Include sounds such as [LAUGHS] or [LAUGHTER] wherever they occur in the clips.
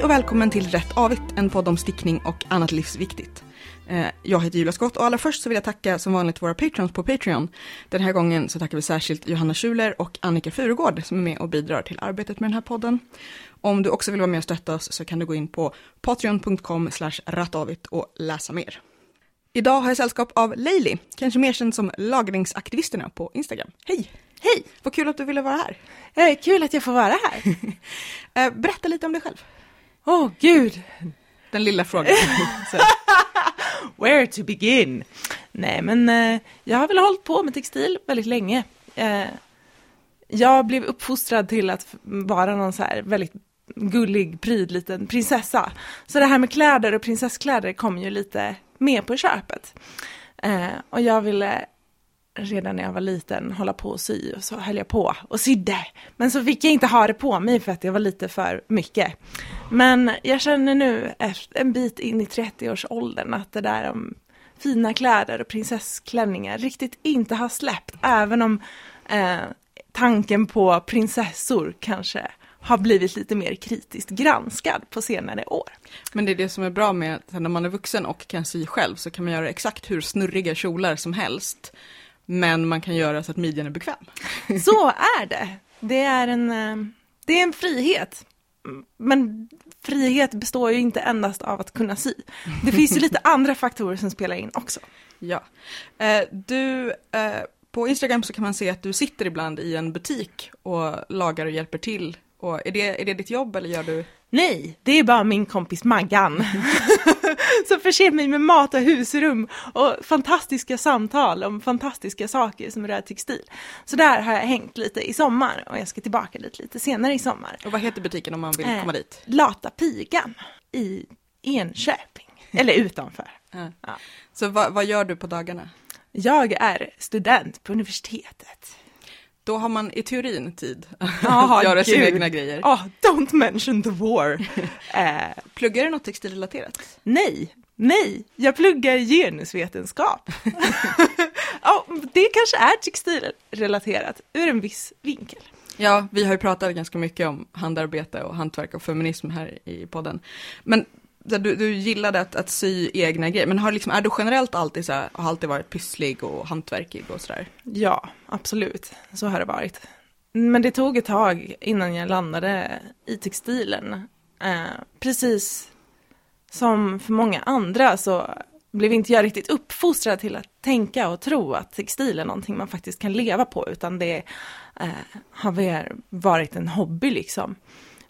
Hej och välkommen till Rätt Avigt, en podd om stickning och annat livsviktigt. Eh, Jag heter Julia Skott och allra först så vill jag tacka som vanligt våra patrons på Patreon. Den här gången så tackar vi särskilt Johanna Schuler och Annika Furugård som är med och bidrar till arbetet med den här podden. Om du också vill vara med och stötta oss så kan du gå in på patreon.com rattavigt och läsa mer. Idag har jag sällskap av Leili, kanske mer känd som lagringsaktivisterna på Instagram. Hej! Hej! Vad kul att du ville vara här. Eh, kul att jag får vara här. [LAUGHS] Eh, Berätta lite om dig själv. Åh, oh, gud. Den lilla frågan. [LAUGHS] Where to begin? Nej, men eh, jag har väl hållit på med textil väldigt länge. Eh, jag blev uppfostrad till att vara någon så här väldigt gullig, pryd liten prinsessa. Så det här med kläder och prinsesskläder kom ju lite med på köpet. Eh, och jag ville redan när jag var liten hålla på och sy och så höll jag på och sydde. Men så fick jag inte ha det på mig för att det var lite för mycket. Men jag känner nu en bit in i 30-årsåldern att det där om fina kläder och prinsessklänningar riktigt inte har släppt. Även om eh, tanken på prinsessor kanske har blivit lite mer kritiskt granskad på senare år. Men det är det som är bra med att när man är vuxen och kan sy själv så kan man göra exakt hur snurriga kjolar som helst. Men man kan göra så att midjan är bekväm. [LAUGHS] Så är det. Det är en, eh, det är en frihet. Men frihet består ju inte endast av att kunna sy. Det finns ju lite [LAUGHS] andra faktorer som spelar in också. Ja. Eh, du, eh, på Instagram så kan man se att du sitter ibland i en butik och lagar och hjälper till. Och är, det, är det ditt jobb eller gör du? Nej, det är bara min kompis Maggan. [LAUGHS] som förser mig med mat och husrum och fantastiska samtal om fantastiska saker som rör textil. Så där har jag hängt lite i sommar och jag ska tillbaka dit lite senare i sommar. Och vad heter butiken om man vill Eh, komma dit? Lata Pigan i Enköping. Eller utanför. Ja. Så vad, vad gör du på dagarna? Jag är student på universitetet. Då har man i teorin tid [LAUGHS] Ja, att göra sina egna grejer. Oh, don't mention the war. [LAUGHS] eh, Pluggar du något textilrelaterat? nej, nej, jag pluggar genusvetenskap. [LAUGHS] Ja, det kanske är textilrelaterat ur en viss vinkel. Ja, vi har ju pratat ganska mycket om handarbete och hantverk och feminism här i podden. Men du, du gillade att, att sy egna grejer, men har liksom, är du generellt alltid så här, har alltid varit pysslig och hantverkig och sådär? Ja, absolut. Så har det varit. Men det tog ett tag innan jag landade i textilen. Eh, precis som för många andra så blev inte jag riktigt uppfostrad till att tänka och tro att textil är någonting man faktiskt kan leva på, utan det eh, har varit en hobby liksom.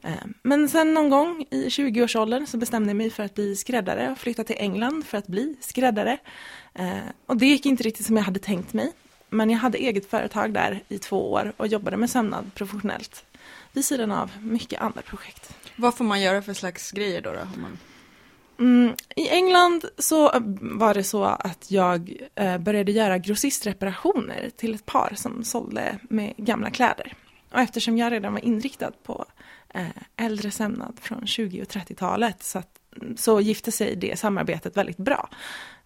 Eh, Men sen någon gång i 20-årsåldern så bestämde jag mig för att bli skräddare och flytta till England för att bli skräddare. Eh, Och det gick inte riktigt som jag hade tänkt mig. Men jag hade eget företag där i två år och jobbade med sömnad professionellt. Vid sidan av mycket andra projekt. Vad får man göra för slags grejer då? då. Mm, I England så eh, var det så att jag började göra grossistreparationer till ett par som sålde med gamla kläder. Och eftersom jag redan var inriktad på äldre sömnad från 20 och 30-talet så, att, så gifte sig det samarbetet väldigt bra.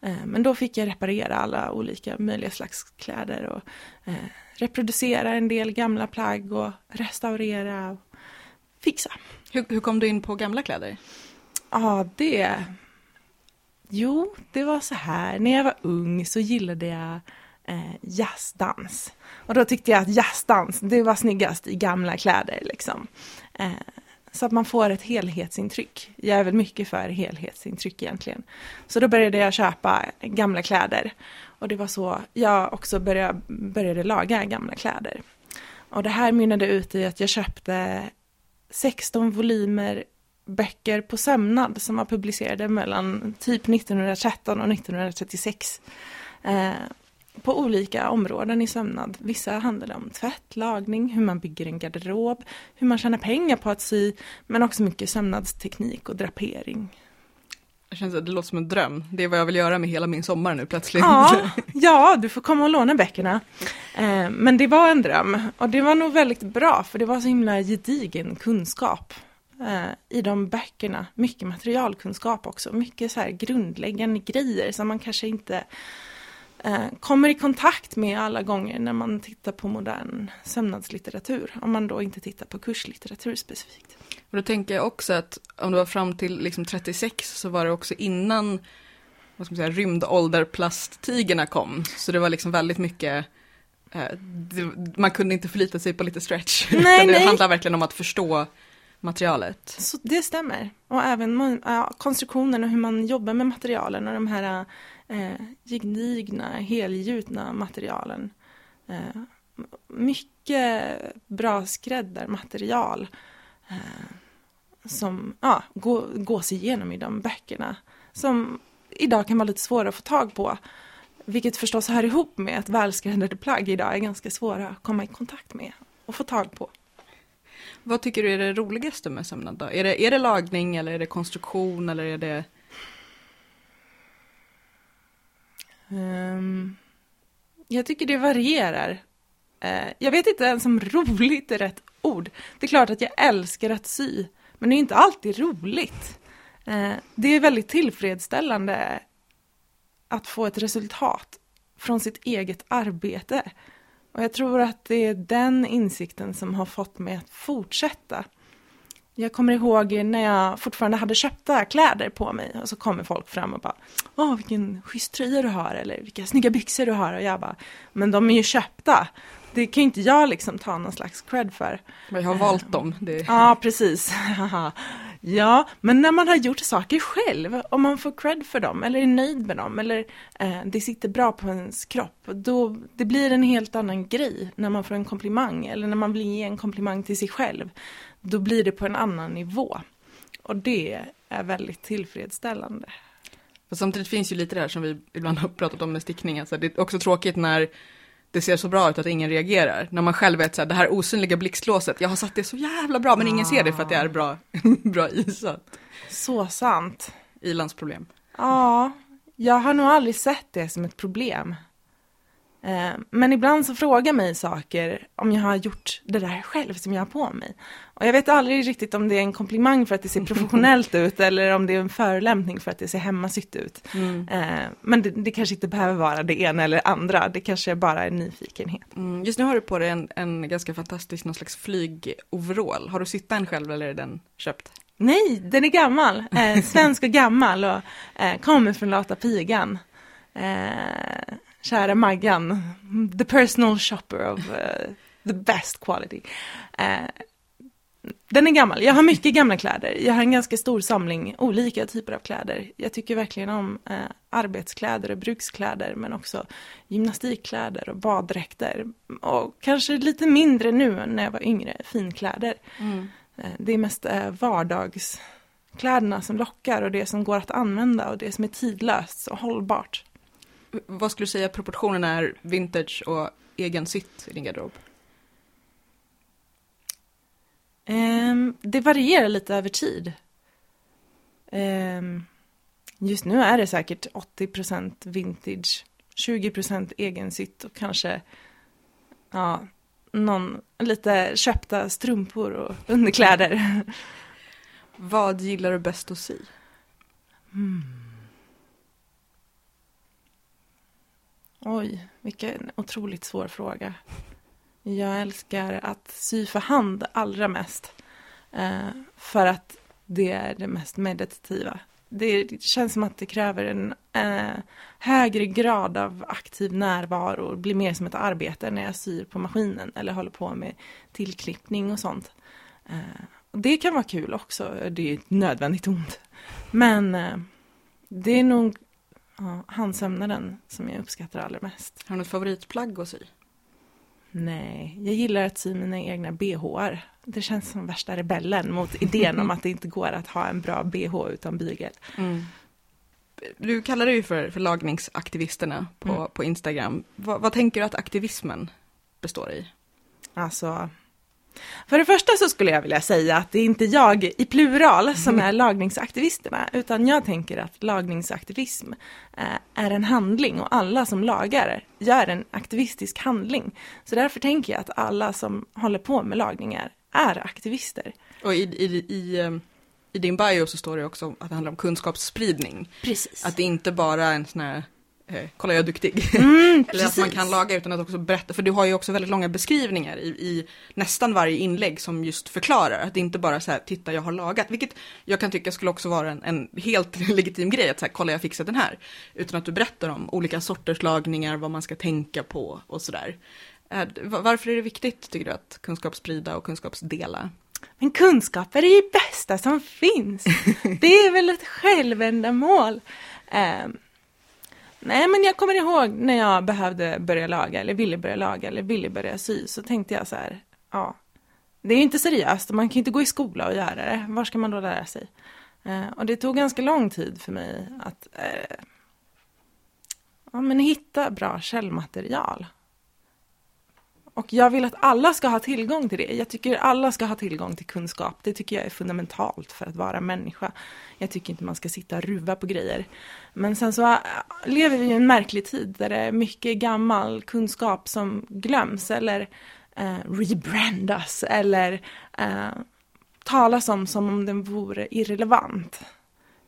Eh, men då fick jag reparera alla olika möjliga slags kläder och eh, reproducera en del gamla plagg och restaurera och fixa. Hur, hur kom du in på gamla kläder? Ja, det... Jo, det var så här. När jag var ung så gillade jag eh, jazzdans. Och då tyckte jag att jazzdans, det var snyggast i gamla kläder liksom. Eh, så att man får ett helhetsintryck. Jag är väl mycket för helhetsintryck egentligen. Så då började jag köpa gamla kläder. Och det var så jag också började, började laga gamla kläder. Och det här mynnade ut i att jag köpte 16 volymer böcker på sömnad som var publicerade mellan typ 1913 och 1936. Eh, på olika områden i sömnad. Vissa handlade om tvätt, lagning, hur man bygger en garderob, hur man tjänar pengar på att sy, men också mycket sömnadsteknik och drapering. Känns att det låter som en dröm. Det är vad jag vill göra med hela min sommar nu plötsligt. Ja, [LAUGHS] ja, du får komma och låna böckerna. Eh, men det var en dröm och det var nog väldigt bra för det var så himla gedigen kunskap eh, i de böckerna. Mycket materialkunskap också, mycket så här grundläggande grejer som man kanske inte kommer i kontakt med alla gånger när man tittar på modern sömnadslitteratur, om man då inte tittar på kurslitteratur specifikt. Och då tänker jag också att om det var fram till liksom 36 så var det också innan vad ska man säga, rymdålderplasttigerna kom. Så det var liksom väldigt mycket eh, det, man kunde inte förlita sig på lite stretch. [LAUGHS] Nej, det nej. handlar verkligen om att förstå materialet. Så det stämmer. Och även ja, konstruktionen och hur man jobbar med materialen och de här eh, gedigna, helgjutna materialen. Eh, mycket bra skräddarmaterial eh, som ja, gå, gås igenom i de böckerna. Som idag kan vara lite svåra att få tag på. Vilket förstås hör ihop med att välskräddade plagg idag är ganska svåra att komma i kontakt med och få tag på. Vad tycker du är det roligaste med sömnad då? Är det, är det lagning eller är det konstruktion eller är det Um, jag tycker det varierar. Uh, jag vet inte ens om roligt är rätt ord. Det är klart att jag älskar att sy, men det är inte alltid roligt. Uh, det är väldigt tillfredsställande att få ett resultat från sitt eget arbete. Och jag tror att det är den insikten som har fått mig att fortsätta. Jag kommer ihåg när jag fortfarande hade köpta kläder på mig och så kommer folk fram och bara Åh, vilken schysst tröja du har eller vilka snygga byxor du har och jag bara Men de är ju köpta. Det kan ju inte jag liksom ta någon slags cred för. jag har valt dem? Det... Ja, precis. [LAUGHS] ja, men när man har gjort saker själv om man får cred för dem eller är nöjd med dem eller eh, det sitter bra på ens kropp, då det blir en helt annan grej när man får en komplimang eller när man vill ge en komplimang till sig själv. Då blir det på en annan nivå. Och det är väldigt tillfredsställande. Och samtidigt finns ju lite det här som vi ibland har pratat om med stickning, alltså det är också tråkigt när det ser så bra ut att ingen reagerar. När man själv vet så här, det här osynliga blixtlåset, jag har satt det så jävla bra men ingen ser det för att det är bra, [LAUGHS] bra isat. Så sant. Ilandsproblem. Ja, jag har nog aldrig sett det som ett problem. Eh, Men ibland så frågar mig saker om jag har gjort det där själv som jag har på mig. Och jag vet aldrig riktigt om det är en komplimang för att det ser [LAUGHS] professionellt ut eller om det är en förolämpning för att det ser hemmasytt ut. Mm. Eh, Men det, det kanske inte behöver vara det ena eller andra, det kanske bara är nyfikenhet. Mm, just nu har du på dig en, en ganska fantastisk, någon slags flygoverall. Har du sytt den själv eller är den köpt? Nej, den är gammal, eh, [LAUGHS] svensk och gammal och eh, kommer från Lata Pigan. Eh, kära Maggan, the personal shopper of eh, the best quality. Den är gammal, jag har mycket gamla kläder. Jag har en ganska stor samling olika typer av kläder. Jag tycker verkligen om eh, arbetskläder och brukskläder men också gymnastikkläder och baddräkter. Och kanske lite mindre nu när jag var yngre, finkläder. Mm. Eh, Det är mest eh, vardagskläderna som lockar och det som går att använda och det som är tidlöst och hållbart. Vad skulle du säga proportionen är vintage och egen sytt i din garderob? Ehm, Det varierar lite över tid. Ehm, Just nu är det säkert 80% vintage, 20% egensytt och kanske ja, någon, lite köpta strumpor och underkläder. [LAUGHS] Vad gillar du bäst att sy? Oj, vilken otroligt svår fråga. Jag älskar att sy för hand allra mest. Eh, för att det är det mest meditativa. Det känns som att det kräver en eh, högre grad av aktiv närvaro. Det blir mer som ett arbete när jag syr på maskinen eller håller på med tillklippning och sånt. Eh, det kan vara kul också, det är ett nödvändigt ont. Men eh, det är nog ja, handsömnaden som jag uppskattar allra mest. Har du något favoritplagg att sy? Nej, jag gillar att sy mina egna bhar. Det känns som värsta rebellen mot idén om att det inte går att ha en bra bh utan bygel. Mm. Du kallar dig ju för, för lagningsaktivisterna på, Mm. på Instagram. Va, vad tänker du att aktivismen består i? Alltså, för det första så skulle jag vilja säga att det är inte jag i plural som är lagningsaktivisterna, utan jag tänker att lagningsaktivism eh, är en handling och alla som lagar gör en aktivistisk handling. Så därför tänker jag att alla som håller på med lagningar är aktivister. Och i, i, i, eh, i din bio så står det också att det handlar om kunskapsspridning. Precis. Att det inte bara är en sån här eh, kolla jag är duktig. Mm, [LAUGHS] Eller att man kan laga utan att också berätta, för du har ju också väldigt långa beskrivningar i, i nästan varje inlägg som just förklarar, att det inte bara så här, titta jag har lagat, vilket jag kan tycka skulle också vara en, en helt [LAUGHS] legitim grej, att så här, kolla jag fixat den här, utan att du berättar om olika sorters lagningar, vad man ska tänka på och sådär. Eh, varför är det viktigt, tycker du, att kunskapssprida och kunskapsdela? Men kunskap är det bästa som finns. [LAUGHS] Det är väl ett självändamål. Um, nej, men jag kommer ihåg när jag behövde börja laga, eller ville börja laga, eller ville börja sy, så tänkte jag så här, ja, det är ju inte seriöst, man kan ju inte gå i skola och göra det. Var ska man då lära sig? Eh, och det tog ganska lång tid för mig att eh, ja, men hitta bra källmaterial. Och jag vill att alla ska ha tillgång till det. Jag tycker alla ska ha tillgång till kunskap. Det tycker jag är fundamentalt för att vara människa. Jag tycker inte man ska sitta och ruva på grejer. Men sen så äh, lever vi i en märklig tid där det är mycket gammal kunskap som glöms eller eh, rebrandas eller eh, talas om som om den vore irrelevant.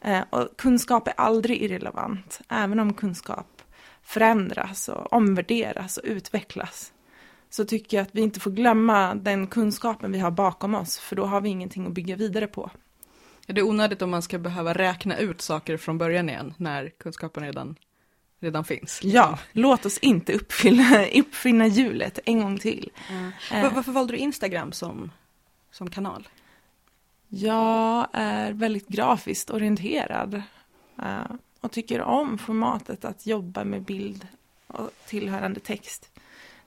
Eh, och kunskap är aldrig irrelevant, även om kunskap förändras och omvärderas och utvecklas så tycker jag att vi inte får glömma den kunskapen vi har bakom oss, för då har vi ingenting att bygga vidare på. Är det onödigt om man ska behöva räkna ut saker från början igen, när kunskapen redan, redan finns? Ja, låt oss inte uppfinna, [LAUGHS] uppfinna hjulet en gång till. Mm. Eh. Varför valde du Instagram som, som kanal? Jag är väldigt grafiskt orienterad uh, och tycker om formatet att jobba med bild och tillhörande text.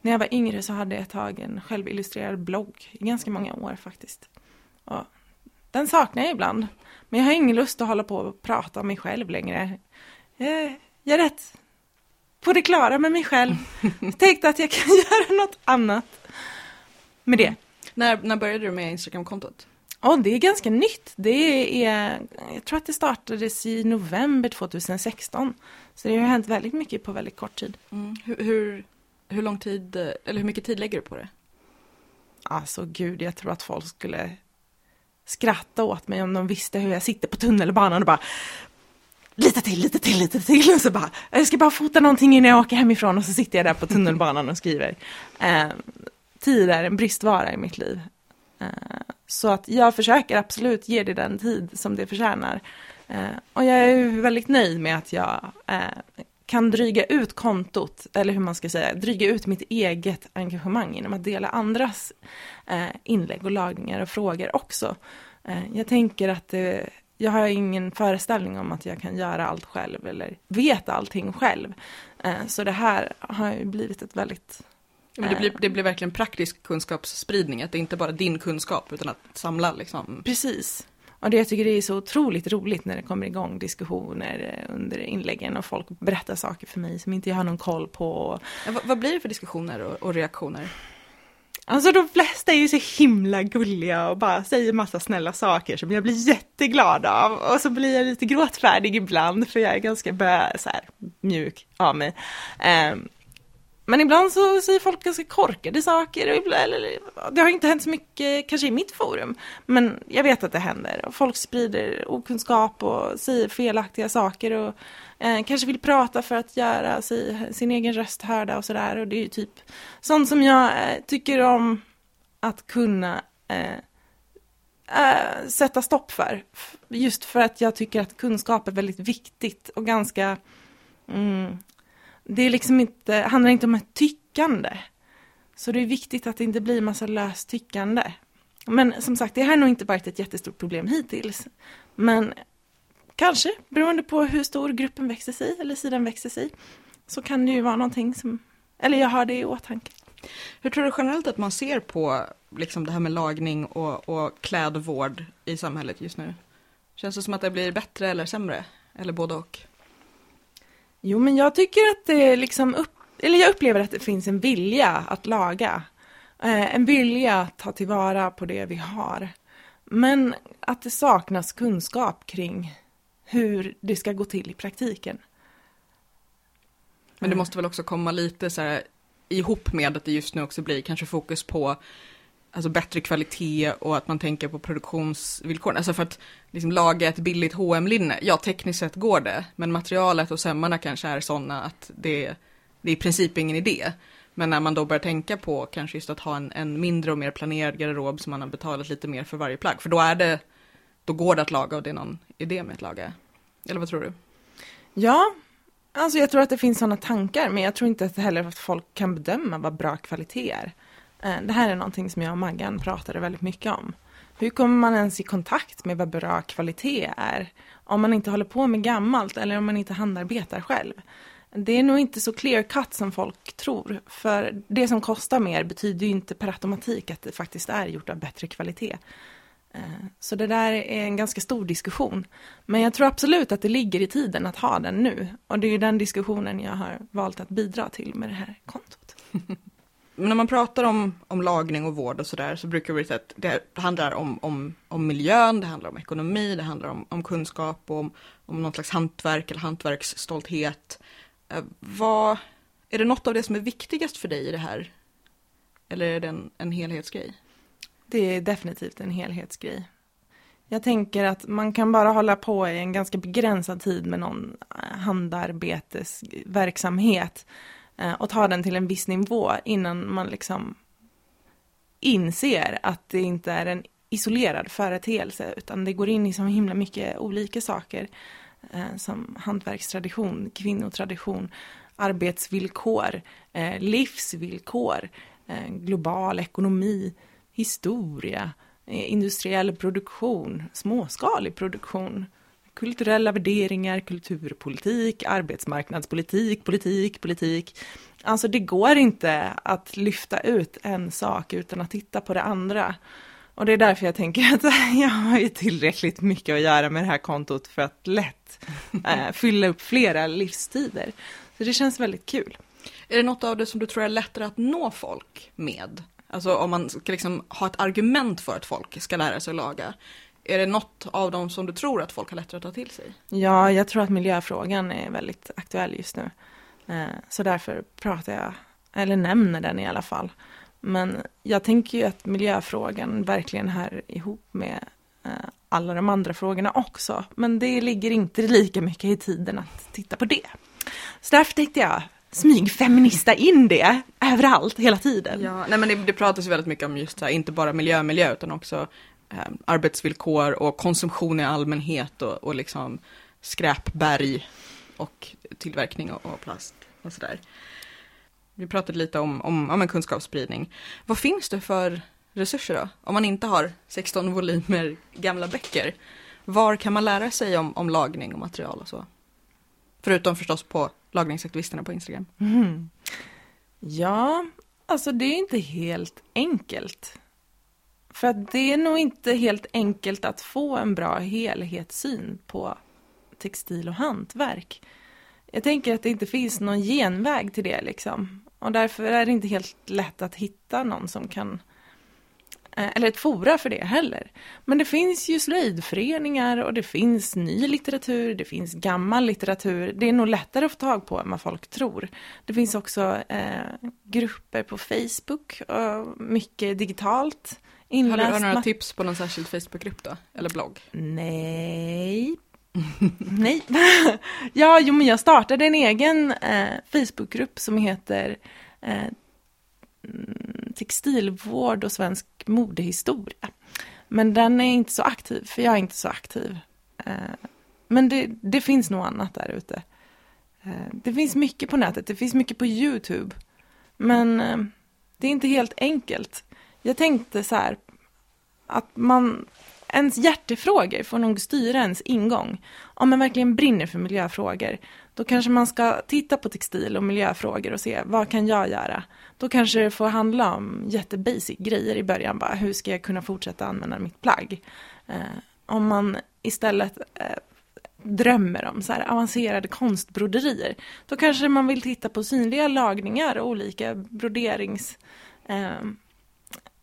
När jag var yngre så hade jag ett tag en självillustrerad blogg i ganska många år faktiskt. Och den saknar jag ibland. Men jag har ingen lust att hålla på och prata om mig själv längre. Jag, jag är rätt på det klara med mig själv. Jag tänkte att jag kan [LAUGHS] göra något annat med det. När, när började du med Instagram-kontot? Ja, det är ganska nytt. Det är, jag tror att det startades i november 2016. Så det har hänt väldigt mycket på väldigt kort tid. Mm. Hur, hur, hur lång tid, eller hur mycket tid lägger du på det? Alltså gud, jag tror att folk skulle skratta åt mig om de visste hur jag sitter på tunnelbanan och bara lite till, lite till, lite till och så bara, jag ska bara fota någonting innan jag åker hemifrån och så sitter jag där på tunnelbanan och skriver. Eh, tid är en bristvara i mitt liv. Eh, så att jag försöker absolut ge det den tid som det förtjänar. Eh, och jag är väldigt nöjd med att jag eh, kan dryga ut kontot, eller hur man ska säga, dryga ut mitt eget engagemang genom att dela andras eh, inlägg och lagningar och frågor också. Eh, jag tänker att eh, jag har ingen föreställning om att jag kan göra allt själv eller vet allting själv. Så det här har ju blivit ett väldigt men det, blir, det blir verkligen praktisk kunskapsspridning, att det är inte bara din kunskap utan att samla liksom. Precis. Och det jag tycker det är så otroligt roligt när det kommer igång diskussioner eh, under inläggen och folk berättar saker för mig som inte jag har någon koll på. Ja, vad, vad, blir det för diskussioner och, och, reaktioner? Alltså de flesta är ju så himla gulliga och bara säger massa snälla saker som jag blir jätteglad av. Och så blir jag lite gråtfärdig ibland för jag är ganska bö, så här, mjuk av mig. Um, men ibland så säger folk ganska korkade saker. Och ibland, det har inte hänt så mycket kanske i mitt forum. Men jag vet att det händer. Och folk sprider okunskap och säger felaktiga saker. Och eh, kanske vill prata för att göra sig, sin egen röst hörda och sådär. Och det är ju typ sånt som jag eh, tycker om att kunna eh, eh sätta stopp för. Just för att jag tycker att kunskap är väldigt viktigt och ganska mm, det är liksom inte, handlar inte om ett tyckande. Så det är viktigt att det inte blir massa löst tyckande. Men som sagt, det har nog inte varit ett jättestort problem hittills. Men kanske, beroende på hur stor gruppen växer sig eller sidan växer sig, så kan det ju vara någonting som, eller jag har det i åtanke. Hur tror du generellt att man ser på liksom det här med lagning och, och klädvård i samhället just nu? Känns det som att det blir bättre eller sämre? Eller både och? Jo, men jag tycker att det liksom upp, eller jag upplever att det finns en vilja att laga. Eh, en vilja att ta tillvara på det vi har. Men att det saknas kunskap kring hur det ska gå till i praktiken. Men det måste väl också komma lite så här ihop med att det just nu också blir kanske fokus på alltså bättre kvalitet och att man tänker på produktionsvillkoren. Alltså för att liksom laga ett billigt hm linne ja tekniskt sett går det, men materialet och sömmarna kanske är sådana att det, det är i princip ingen idé. Men när man då börjar tänka på kanske just att ha en, en mindre och mer planerad garderob som man har betalat lite mer för varje plagg, för då är det, då går det att laga och det är någon idé med att laga. Eller vad tror du? Ja, alltså jag tror att det finns sådana tankar, men jag tror inte heller att folk kan bedöma vad bra kvalitet är. Eh, det här är någonting som jag och Maggan pratade väldigt mycket om. Hur kommer man ens i kontakt med vad bra kvalitet är? Om man inte håller på med gammalt eller om man inte handarbetar själv. Det är nog inte så clear cut som folk tror. För det som kostar mer betyder ju inte per automatik att det faktiskt är gjort av bättre kvalitet. Eh, så det där är en ganska stor diskussion. Men jag tror absolut att det ligger i tiden att ha den nu. Och det är ju den diskussionen jag har valt att bidra till med det här kontot. [LAUGHS] när man pratar om, om lagning och vård och sådär så brukar vi säga att det handlar om, om, om miljön, det handlar om ekonomi, det handlar om, om kunskap och om, om någon slags hantverk eller hantverksstolthet. Eh, vad, är det något av det som är viktigast för dig i det här? Eller är det en, en helhetsgrej? Det är definitivt en helhetsgrej. Jag tänker att man kan bara hålla på i en ganska begränsad tid med någon eh, handarbetesverksamhet Eh, och ta den till en viss nivå innan man liksom inser att det inte är en isolerad företeelse utan det går in i så himla mycket olika saker eh, som hantverkstradition, kvinnotradition, arbetsvillkor, eh, livsvillkor, global ekonomi, historia, industriell produktion, småskalig produktion, kulturella värderingar, kulturpolitik, arbetsmarknadspolitik, politik, politik. Alltså det går inte att lyfta ut en sak utan att titta på det andra. Och det är därför jag tänker att [LAUGHS] jag har ju tillräckligt mycket att göra med det här kontot för att lätt äh, [LAUGHS] fylla upp flera livstider. Så det känns väldigt kul. Är det något av det som du tror är lättare att nå folk med? Alltså om man ska liksom ha ett argument för att folk ska lära sig att laga. Är det något av dem som du tror att folk har lättare att ta till sig? Ja, jag tror att miljöfrågan är väldigt aktuell just nu. Eh, så därför pratar jag, eller nämner den i alla fall. Men jag tänker ju att miljöfrågan verkligen hör ihop med eh, alla de andra frågorna också. Men det ligger inte lika mycket i tiden att titta på det. Så därför tänkte jag smygfeminista in det överallt, hela tiden. Ja, nej men det, det pratas ju väldigt mycket om just här, inte bara miljö, miljö utan också eh, arbetsvillkor och konsumtion i allmänhet och, och liksom skräpberg och tillverkning av plast och sådär. Vi pratade lite om, om, om en kunskapsspridning. Vad finns det för resurser då? Om man inte har 16 volymer gamla böcker. Var kan man lära sig om, om lagning och material och så? Förutom förstås på lagningsaktivisterna på Instagram. Mm. Ja, alltså det är inte helt enkelt. För att det är nog inte helt enkelt att få en bra helhetssyn på textil och hantverk. Jag tänker att det inte finns någon genväg till det liksom. Och därför är det inte helt lätt att hitta någon som kan eh, eller ett fora för det heller. Men det finns ju slöjdföreningar och det finns ny litteratur, det finns gammal litteratur. Det är nog lättare att få tag på än vad folk tror. Det finns också eh, grupper på Facebook och mycket digitalt. Inläst har du några tips på någon särskild Facebookgrupp då? Eller blogg? Nej. [LAUGHS] Nej. [LAUGHS] ja, jo men jag startade en egen eh, Facebookgrupp som heter eh, mm, Textilvård och svensk modehistoria. Men den är inte så aktiv, för jag är inte så aktiv. Eh, men det, det, finns nog annat där ute. Eh, det finns mycket på nätet, det finns mycket på YouTube. Men eh, det är inte helt enkelt. Jag tänkte så här, att man, ens hjärtefrågor får nog styra ens ingång. Om man verkligen brinner för miljöfrågor, då kanske man ska titta på textil och miljöfrågor och se vad kan jag göra? Då kanske det får handla om jättebasic grejer i början, bara hur ska jag kunna fortsätta använda mitt plagg? Eh, om man istället eh, drömmer om så här avancerade konstbroderier, då kanske man vill titta på synliga lagningar och olika broderings eh,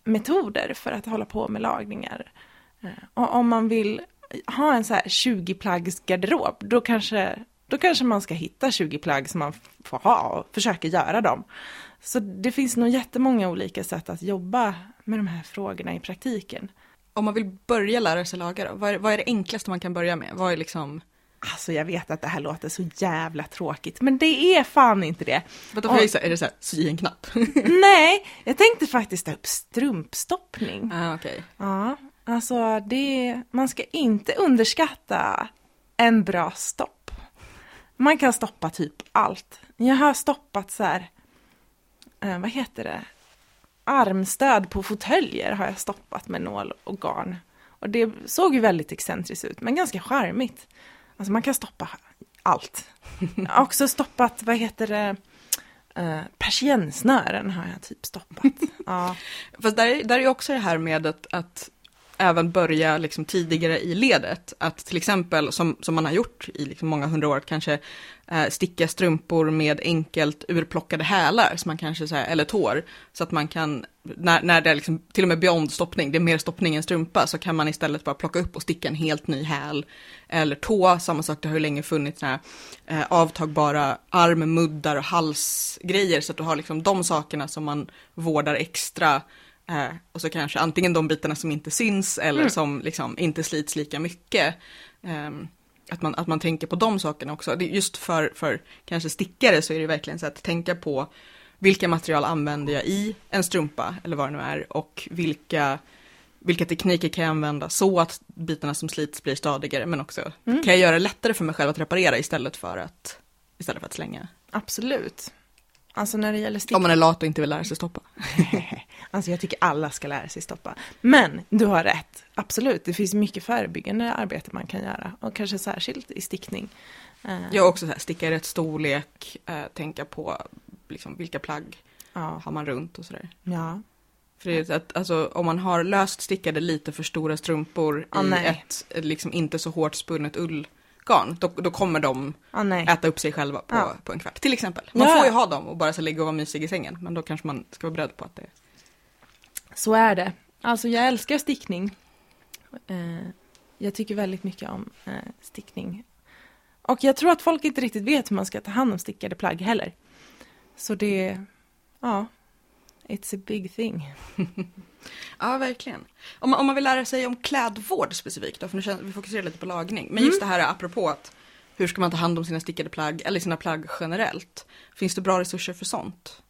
metoder för att hålla på med lagningar. Eh, och om man vill ha en så här 20 plaggs garderob, då kanske, då kanske man ska hitta 20 plagg som man får ha och försöka göra dem. Så det finns nog jättemånga olika sätt att jobba med de här frågorna i praktiken. Om man vill börja lära sig laga då, vad är, vad är det enklaste man kan börja med? Vad är liksom... Alltså jag vet att det här låter så jävla tråkigt, men det är fan inte det. Vänta, får jag gissa, är det så här, sy en knapp? [LAUGHS] [LAUGHS] Nej, jag tänkte faktiskt ta upp strumpstoppning. ah, okej. Ja, alltså det, man ska inte underskatta en bra stopp. Man kan stoppa typ allt. Jag har stoppat så här, eh, vad heter det, armstöd på fotöljer har jag stoppat med nål och garn. Och det såg ju väldigt excentriskt ut, men ganska charmigt. Alltså man kan stoppa allt. Jag har också stoppat, vad heter det, uh, persiennsnören har jag typ stoppat. [LAUGHS] ja. Fast där, är- där är också det här med att, att även börja liksom tidigare i ledet. Att till exempel, som, som man har gjort i liksom många hundra år, kanske eh, sticka strumpor med enkelt urplockade hälar, så man kanske, så här, eller tår, så att man kan, när, när det är liksom, till och med beyond stoppning, det är mer stoppning än strumpa, så kan man istället bara plocka upp och sticka en helt ny häl. Eller tå, samma sak, det har ju länge funnits här, eh, avtagbara armmuddar och halsgrejer, så att du har liksom de sakerna som man vårdar extra Eh, och så kanske antingen de bitarna som inte syns eller Mm. som liksom inte slits lika mycket. Ehm, att, man, att man tänker på de sakerna också. Det, just för, för kanske stickare så är det verkligen så att tänka på vilka material använder jag i en strumpa eller vad det nu är och vilka, vilka tekniker kan jag använda så att bitarna som slits blir stadigare men också Mm. kan jag göra det lättare för mig själv att reparera istället för att, istället för att slänga. Absolut. Alltså när det gäller stick... Om man är lat och inte vill lära sig stoppa. [LAUGHS] Alltså jag tycker alla ska lära sig stoppa. Men du har rätt, absolut. Det finns mycket förebyggande arbete man kan göra. Och kanske särskilt i stickning. Eh, Jag också så här, sticka i rätt storlek, eh, tänka på liksom, vilka plagg ja. har man runt och sådär. ja. För det är att, alltså, om man har löst stickade lite för stora strumpor Ah, i nej. ett liksom inte så hårt spunnet ullgarn, då, då kommer de Ah, äta upp sig själva på, Ja. på en kvart. Till exempel. Man Ja. får ju ha dem och bara så ligga och vara mysig i sängen, men då kanske man ska vara beredd på att det Så är det. Alltså jag älskar stickning. Eh, jag tycker väldigt mycket om eh, stickning. Och jag tror att folk inte riktigt vet hur man ska ta hand om stickade plagg heller. Så det, ja, it's a big thing. [LAUGHS] Ja, verkligen. Om man, om man vill lära sig om klädvård specifikt då, för nu känner, vi fokuserar lite på lagning. Men just det här apropå att hur ska man ta hand om sina stickade plagg eller sina plagg generellt? Finns det bra resurser för sånt?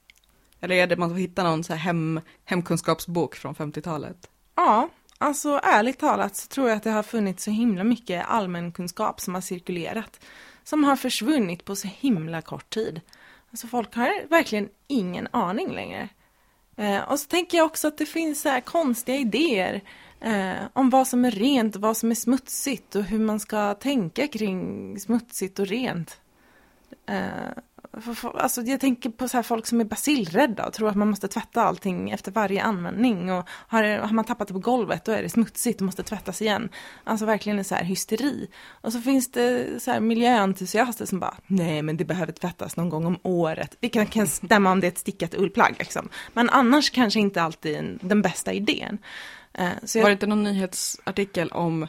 Eller är det man får hitta någon så här hem, hemkunskapsbok från 50-talet? Ja, alltså ärligt talat så tror jag att det har funnits så himla mycket allmänkunskap som har cirkulerat. Som har försvunnit på så himla kort tid. Alltså folk har verkligen ingen aning längre. Eh, och så tänker jag också att det finns så här konstiga idéer eh, om vad som är rent och vad som är smutsigt och hur man ska tänka kring smutsigt och rent. Eh, Alltså jag tänker på så här folk som är basilrädda och tror att man måste tvätta allting efter varje användning. Och har, har man tappat det på golvet då är det smutsigt och måste tvättas igen. Alltså verkligen en så här hysteri. Och så finns det så här miljöentusiaster som bara, nej men det behöver tvättas någon gång om året. Vi kan, kan stämma om det är ett stickat ullplagg liksom. Men annars kanske inte alltid den bästa idén. Eh, Var det inte någon nyhetsartikel om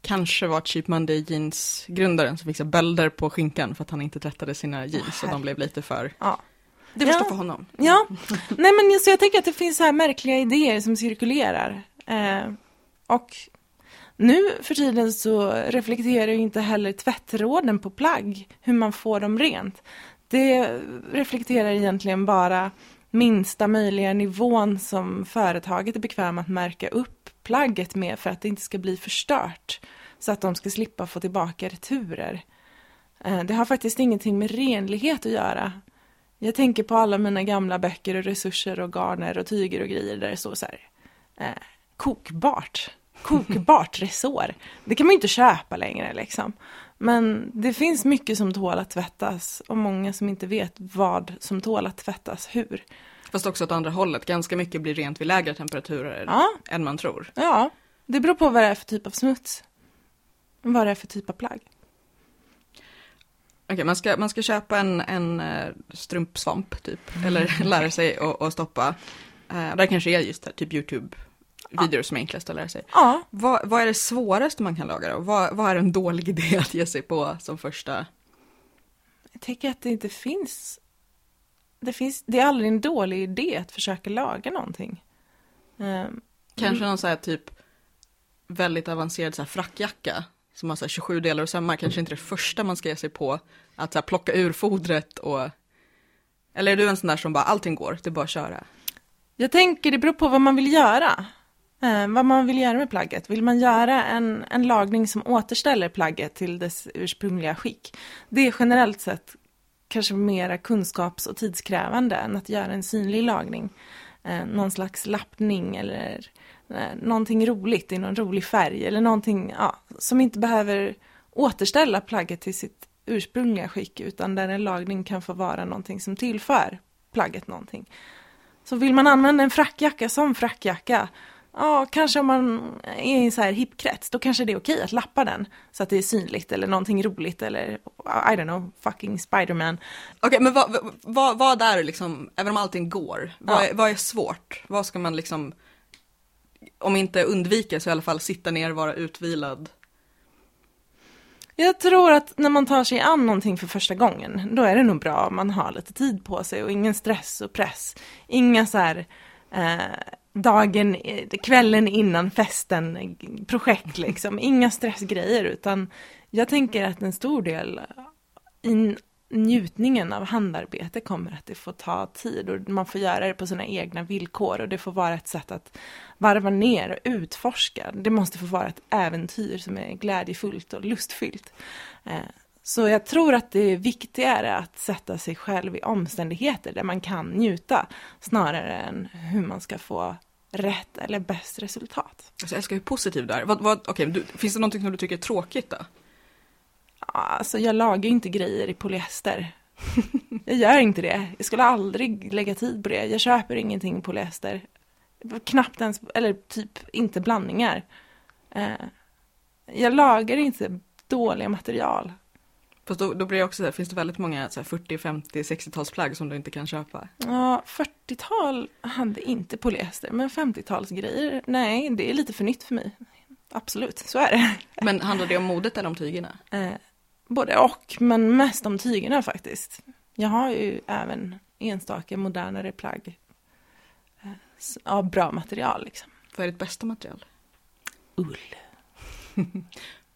kanske var Cheap Monday Jeans-grundaren som fick bölder på skinkan för att han inte tvättade sina jeans och de blev lite för... ja. Det förstår Ja. för honom. Ja, [LAUGHS] nej men så jag tänker att det finns så här märkliga idéer som cirkulerar. Eh, och nu för tiden så reflekterar ju inte heller tvättråden på plagg hur man får dem rent. Det reflekterar egentligen bara minsta möjliga nivån som företaget är bekväm att märka upp plagget med för att det inte ska bli förstört. Så att de ska slippa få tillbaka returer. Eh, Det har faktiskt ingenting med renlighet att göra. Jag tänker på alla mina gamla böcker och resurser och garner och tyger och grejer där det står så här. Eh, kokbart. Kokbart [LAUGHS] resår. Det kan man ju inte köpa längre liksom. Men det finns mycket som tål att tvättas och många som inte vet vad som tål att tvättas hur. Fast också åt andra hållet, ganska mycket blir rent vid lägre temperaturer Ja, än man tror. ja. Det beror på vad det är för typ av smuts. Vad det är för typ av plagg. Okej, man, ska, man ska köpa en, en eh, strumpsvamp typ, eller [LAUGHS] lära sig att stoppa. Uh, där kanske är just här, typ YouTube-videor som är enklast att lära sig. Ja, Vad, vad är det svåraste man kan laga då? Vad, vad är en dålig [LAUGHS] idé att ge sig på som första? jag tänker att det inte finns det, finns, det är aldrig en dålig idé att försöka laga någonting. Um, Kanske någon så här typ väldigt avancerad så här frackjacka som har så här 27 delar och sömmar, kanske inte det första man ska ge sig på. Att så plocka ur fodret och... Eller är du en sån där som bara allting går, det är bara att köra? Jag tänker det beror på vad man vill göra. Eh, vad man vill göra med plagget. Vill man göra en, en lagning som återställer plagget till dess ursprungliga skick? Det är generellt sett kanske mera kunskaps och tidskrävande än att göra en synlig lagning. Eh, någon slags lappning eller eh, någonting roligt i någon rolig färg eller någonting ja, som inte behöver återställa plagget till sitt ursprungliga skick utan där en lagning kan få vara någonting som tillför plagget någonting. Så vill man använda en frackjacka som frackjacka Ja, kanske om man är i en så här hipkrets, då kanske det är okej att lappa den så att det är synligt eller någonting roligt eller I don't know, fucking Spiderman. Okej, okay, men vad, vad, vad är liksom, även om allting går, vad, ja. är, vad är svårt? Vad ska man liksom, om inte undvika så i alla fall sitta ner och vara utvilad? Jag tror att när man tar sig an någonting för första gången, då är det nog bra om man har lite tid på sig och ingen stress och press. Inga så här eh, dagen, kvällen innan festen projekt [LAUGHS] liksom. Inga stressgrejer utan jag tänker att en stor del i njutningen av handarbete kommer att det får ta tid och man får göra det på sina egna villkor och det får vara ett sätt att varva ner och utforska. Det måste få vara ett äventyr som är glädjefullt och lustfyllt. Eh, så jag tror att det är viktigare att sätta sig själv i omständigheter där man kan njuta snarare än hur man ska få rätt eller bäst resultat. Alltså, jag älskar hur positiv du är. Vad, vad, okay, du, finns det någonting som du tycker är tråkigt då? Alltså jag lagar inte grejer i polyester. jag gör inte det. Jag skulle aldrig lägga tid på det. Jag köper ingenting polyester. Knappt ens, eller typ inte blandningar. Eh, jag lagar inte dåliga material. Fast då, då blir det också så här, finns det väldigt många så här, 40, 50, 60-talsplagg som du inte kan köpa? Ja, 40-tal hade inte polyester, men 50-talsgrejer, nej, det är lite för nytt för mig. Absolut, så är det. Men handlar det om modet eller om tygerna? Eh, både och, men mest om tygerna faktiskt. Jag har ju även enstaka modernare plagg eh, av bra material. Liksom. Vad är ditt bästa material? Ull. [LAUGHS]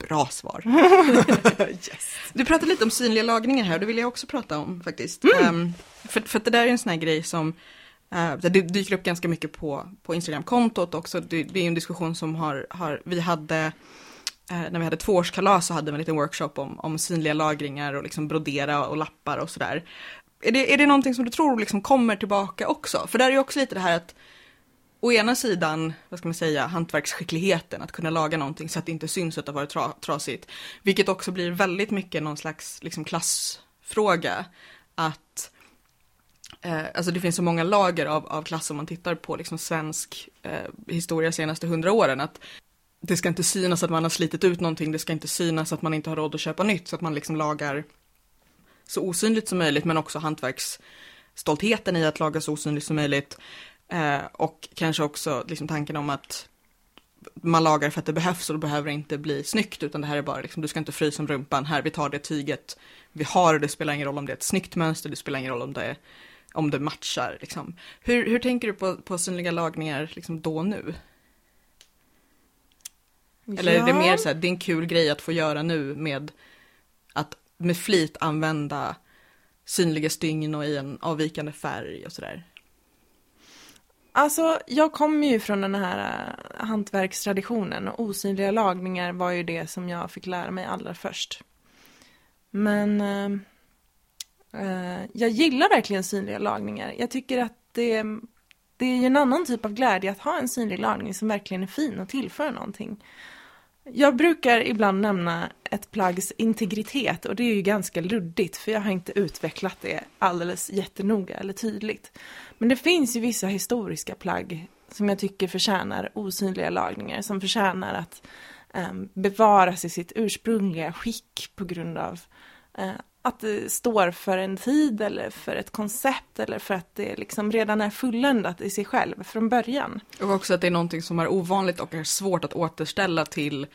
Bra svar. [LAUGHS] yes. Du pratade lite om synliga lagningar här det vill jag också prata om faktiskt. Mm. Um, för, för det där är en sån här grej som uh, det dyker upp ganska mycket på, på Instagram-kontot också. Det, det, är en diskussion som har, har vi hade uh, när vi hade tvåårskalas så hade vi en liten workshop om, om synliga lagringar och liksom brodera och lappar och sådär. Är det, är det någonting som du tror liksom kommer tillbaka också? För där är ju också lite det här att å ena sidan, vad ska man säga, hantverksskickligheten, att kunna laga någonting så att det inte syns att det har varit tra trasigt. Vilket också blir väldigt mycket någon slags liksom, klassfråga. Att eh, alltså det finns så många lager av, av klass om man tittar på liksom, svensk eh, historia senaste hundra åren. Att det ska inte synas att man har slitit ut någonting, det ska inte synas att man inte har råd att köpa nytt, så att man liksom lagar så osynligt som möjligt, men också hantverksstoltheten i att laga så osynligt som möjligt. Eh, och kanske också liksom tanken om att man lagar för att det behövs och det behöver inte bli snyggt utan det här är bara liksom, du ska inte frysa om rumpan, här vi tar det tyget vi har och det spelar ingen roll om det är ett snyggt mönster, det spelar ingen roll om det, om det matchar liksom. Hur, hur tänker du på, på synliga lagningar liksom då nu? Eller ja. är det mer så här, det är en kul grej att få göra nu med att med flit använda synliga stygn och i en avvikande färg och sådär? Alltså, jag kommer ju från den här eh, hantverkstraditionen och osynliga lagningar var ju det som jag fick lära mig allra först. Men äh, jag gillar verkligen synliga lagningar. Jag tycker att det, det är en annan typ av glädje att ha en synlig lagning som verkligen är fin och tillför någonting. Jag brukar ibland nämna ett plaggs integritet och det är ju ganska luddigt för jag har inte utvecklat det alldeles jättenoga eller tydligt. Men det finns ju vissa historiska plagg som jag tycker förtjänar osynliga lagningar, som förtjänar att eh, bevaras i sitt ursprungliga skick på grund av eh, att det står för en tid eller för ett koncept eller för att det liksom redan är fulländat i sig själv från början. Och också att det är någonting som är ovanligt och är svårt att återställa till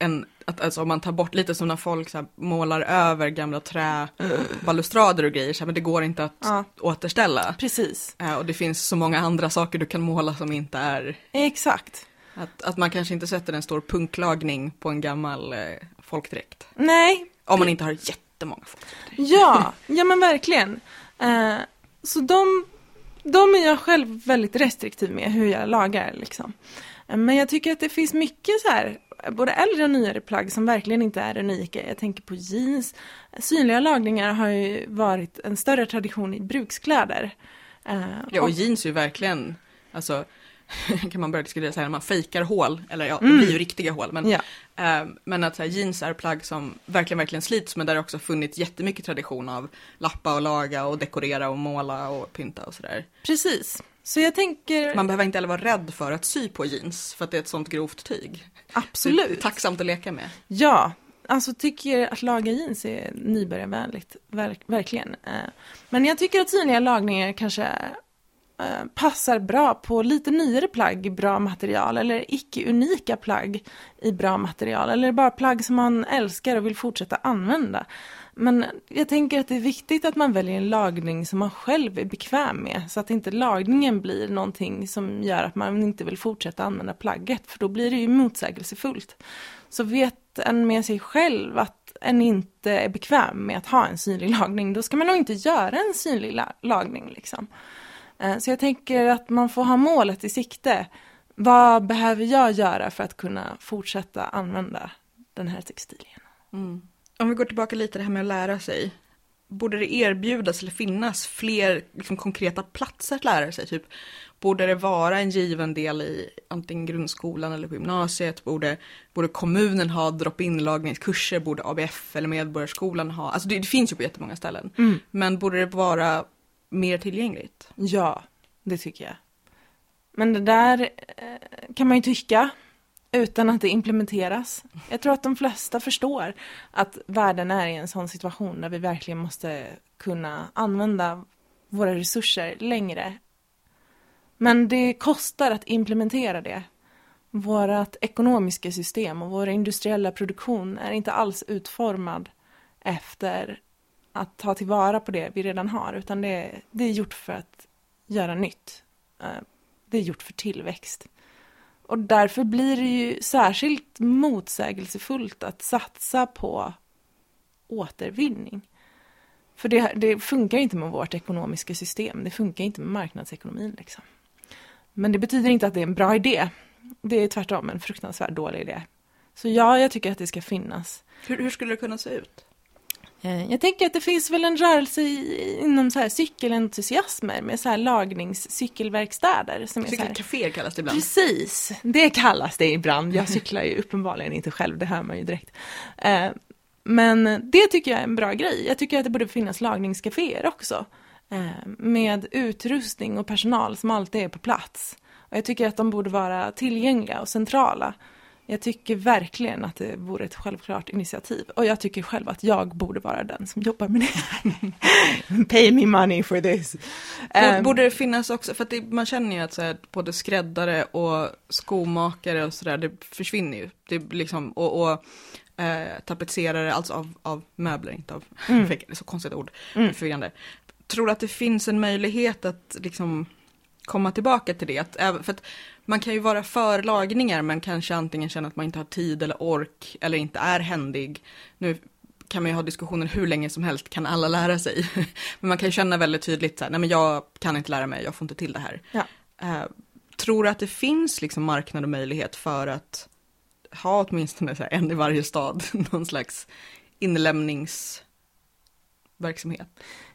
en, att, alltså om man tar bort lite som när folk så här, målar över gamla träbalustrader och grejer, så här, men det går inte att Ja. återställa. Precis. Eh, och det finns så många andra saker du kan måla som inte är, Exakt. att, att man kanske inte sätter en stor punklagning på en gammal eh, folkdräkt. Nej, Om man inte har jättemånga folk. Ja, ja men verkligen. Eh, så de, de är jag själv väldigt restriktiv med hur jag lagar liksom. Eh, Men jag tycker att det finns mycket så här, både äldre och nyare plagg som verkligen inte är unika. Jag tänker på jeans. Synliga lagningar har ju varit en större tradition i brukskläder. Eh, Ja, och och- jeans är ju verkligen, alltså, [LAUGHS] kan man börja diskutera så här, när man fejkar hål, eller ja, det blir ju riktiga hål, men, ja, eh, men att här, jeans är plagg som verkligen, verkligen slits, men där det också funnits jättemycket tradition av lappa och laga och dekorera och måla och pynta och sådär. precis. Så jag tänker, Man behöver inte heller vara rädd för att sy på jeans, för att det är ett sånt grovt tyg. Det är absolut. tacksamt att leka med. Ja, alltså tycker att laga jeans är nybörjarvänligt, verk, verkligen. Eh, Men jag tycker att synliga lagningar kanske eh, passar bra på lite nyare plagg i bra material eller icke-unika plagg i bra material eller bara plagg som man älskar och vill fortsätta använda. Men jag tänker att det är viktigt att man väljer en lagning som man själv är bekväm med så att inte lagningen blir någonting som gör att man inte vill fortsätta använda plagget för då blir det ju motsägelsefullt. Så vet en med sig själv att en inte är bekväm med att ha en synlig lagning, då ska man nog inte göra en synlig lagning. Liksom. Eh, så jag tänker att man får ha målet i sikte. Vad behöver jag göra för att kunna fortsätta använda den här textilien? Mm. Om vi går tillbaka lite det här med att lära sig. Borde det erbjudas eller finnas fler liksom, konkreta platser att lära sig? Typ, borde det vara en given del i antingen grundskolan eller på gymnasiet? Borde, borde kommunen ha drop-in lagningskurser? Borde ABF eller Medborgarskolan ha? Alltså det, det finns ju på jättemånga ställen. Men borde det vara mer tillgängligt? Ja, det tycker jag. Men det där eh, kan man ju tycka utan att det implementeras. Jag tror att de flesta förstår att världen är i en sån situation där vi verkligen måste kunna använda våra resurser längre. Men det kostar att implementera det. Vårt ekonomiska system och vår industriella produktion är inte alls utformad efter att ta tillvara på det vi redan har, utan det, det är gjort för att göra nytt. Eh, det är gjort för tillväxt. Och därför blir det ju särskilt motsägelsefullt att satsa på återvinning. För det, det funkar inte med vårt ekonomiska system, det funkar inte med marknadsekonomin. Liksom. Men det betyder inte att det är en bra idé. Det är tvärtom en fruktansvärt dålig idé. Så ja, jag tycker att det ska finnas. Hur, hur skulle det kunna se ut? Eh, Jag tänker att det finns väl en rörelse inom så här cykelentusiasmer med så här lagningscykelverkstäder. Som är så här, Cykelcaféer kallas det ibland. Precis, det kallas det ibland. Jag cyklar ju uppenbarligen inte själv, det hör man ju direkt. Eh, Men det tycker jag är en bra grej. Jag tycker att det borde finnas lagningscaféer också. eh, Med utrustning och personal som alltid är på plats. Och jag tycker att de borde vara tillgängliga och centrala. Jag tycker verkligen att det vore ett självklart initiativ. Och jag tycker själv att jag borde vara den som jobbar med det. [LAUGHS] Pay me money for this. Borde, Ehm, borde det finnas också, för att det, man känner ju att så här, både skräddare och skomakare och sådär, det försvinner ju. Det liksom, och, och eh, tapetserare, alltså av, av möbler, inte av Mm. [LAUGHS] det är så konstigt ord, Mm. förvirrande. Tror du att det finns en möjlighet att liksom komma tillbaka till det? Att, för att man kan ju vara för lagningar men kanske antingen känna att man inte har tid eller ork eller inte är händig. Nu kan man ju ha diskussioner hur länge som helst, kan alla lära sig? [LAUGHS] men man kan ju känna väldigt tydligt så här, nej men jag kan inte lära mig, jag får inte till det här. Ja. Eh, tror du att det finns liksom marknad och möjlighet för att ha åtminstone så här, en i varje stad, [LAUGHS] någon slags inlämningsverksamhet?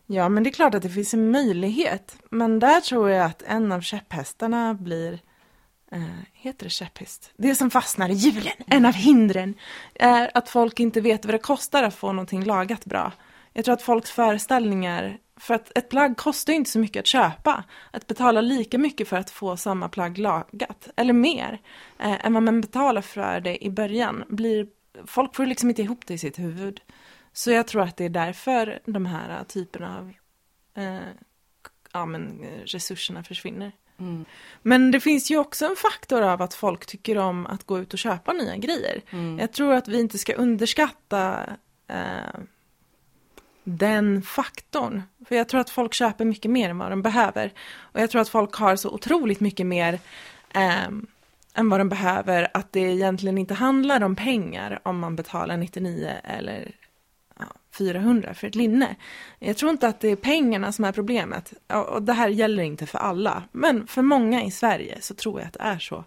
Ja, men det är klart att det finns en möjlighet. Men där tror jag att en av käpphästarna blir, eh, heter det käpphäst? Det som fastnar i hjulen, en av hindren, är att folk inte vet vad det kostar att få någonting lagat bra. Jag tror att folks föreställningar, för att ett plagg kostar ju inte så mycket att köpa. Att betala lika mycket för att få samma plagg lagat, eller mer, eh, än vad man betalar för det i början, blir, folk får liksom inte ihop det i sitt huvud. Så jag tror att det är därför de här typerna av eh, ja, men, resurserna försvinner. Mm. Men det finns ju också en faktor av att folk tycker om att gå ut och köpa nya grejer. Mm. Jag tror att vi inte ska underskatta eh, den faktorn. För jag tror att folk köper mycket mer än vad de behöver. Och jag tror att folk har så otroligt mycket mer eh, än vad de behöver att det egentligen inte handlar om pengar om man betalar 99 eller 400 för ett linne. Jag tror inte att det är pengarna som är problemet. Och det här gäller inte för alla, men för många i Sverige så tror jag att det är så.